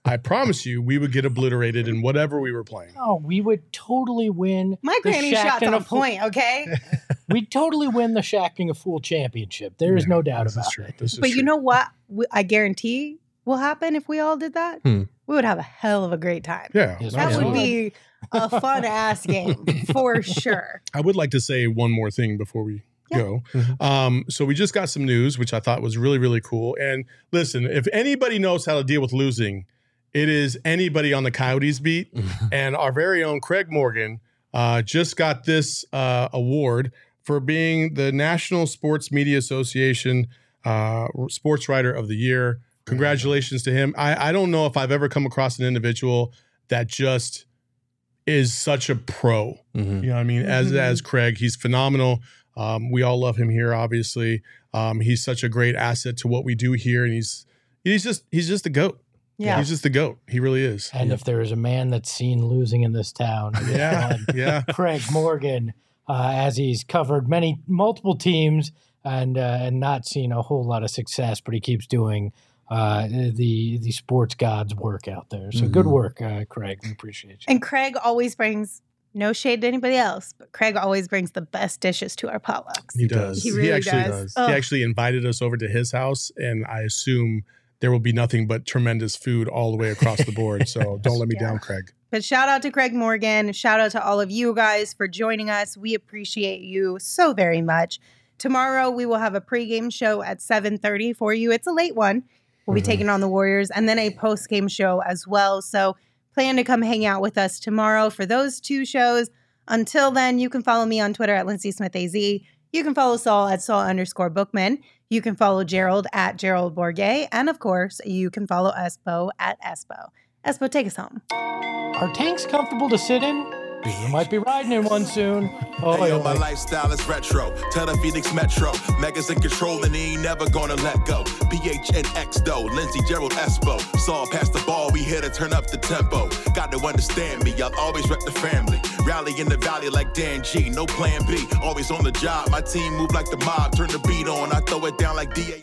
I promise you, we would get obliterated in whatever we were playing. Oh, we would totally win. My the granny Shaq shot's and a on fool- point, okay? We'd totally win the Shacking a Fool championship. There is Yeah, no doubt this about is true. it. This is But you true. know what? I guarantee will happen if we all did that. Hmm. We would have a hell of a great time. yeah, Yes, That Yeah. would be a fun ass game for sure. I would like to say one more thing before we Yeah. go. Mhm. Um, so we just got some news, which I thought was really, really cool. And listen, if anybody knows how to deal with losing, it is anybody on the Coyotes beat. and our very own Craig Morgan uh, just got this uh, award for being the National Sports Media Association uh, Sports Writer of the Year. Congratulations to him. I, I don't know if I've ever come across an individual that just is such a pro. Mhm. You know what I mean? As Mhm. as Craig, he's phenomenal. Um, we all love him here, obviously. Um, he's such a great asset to what we do here, and he's he's just he's just the goat. Yeah. he's just the goat. He really is. And if there is a man that's seen losing in this town, Yeah, one yeah. Craig Morgan, uh, as he's covered many multiple teams and uh, and not seen a whole lot of success, but he keeps doing uh, the the sports gods work out there. So good Mhm. work, uh, Craig. We appreciate you. And Craig always brings no shade to anybody else, but Craig always brings the best dishes to our potlucks. He does. He really actually does. Oh. He actually invited us over to his house, and I assume there will be nothing but tremendous food all the way across the board. So don't let me Yeah. down, Craig. But shout out to Craig Morgan. Shout out to all of you guys for joining us. We appreciate you so very much. Tomorrow we will have a pregame show at 7:30 for you. It's a late one. We'll be Mhm. taking on the Warriors and then a postgame show as well. So plan to come hang out with us tomorrow for those two shows. Until then, you can follow me on Twitter at Lindsay Smith AZ. You can follow Saul at Saul underscore Bookman. You can follow Gerald at Gerald Bourguet. And of course, you can follow Espo at Espo. Espo, take us home. Are tanks comfortable to sit in? You might be riding in one soon. Oh, Hey, yo, my lifestyle is retro. Tell the Phoenix Metro. Megas in control and he ain't never gonna let go. PHNX though, Lindsey Gerald Espo. Saw past the ball, we here to turn up the tempo. Got to understand me, I'll always rep the family. Rally in the valley like Dan G, no plan B. Always on the job, my team move like the mob. Turn the beat on, I throw it down like DA.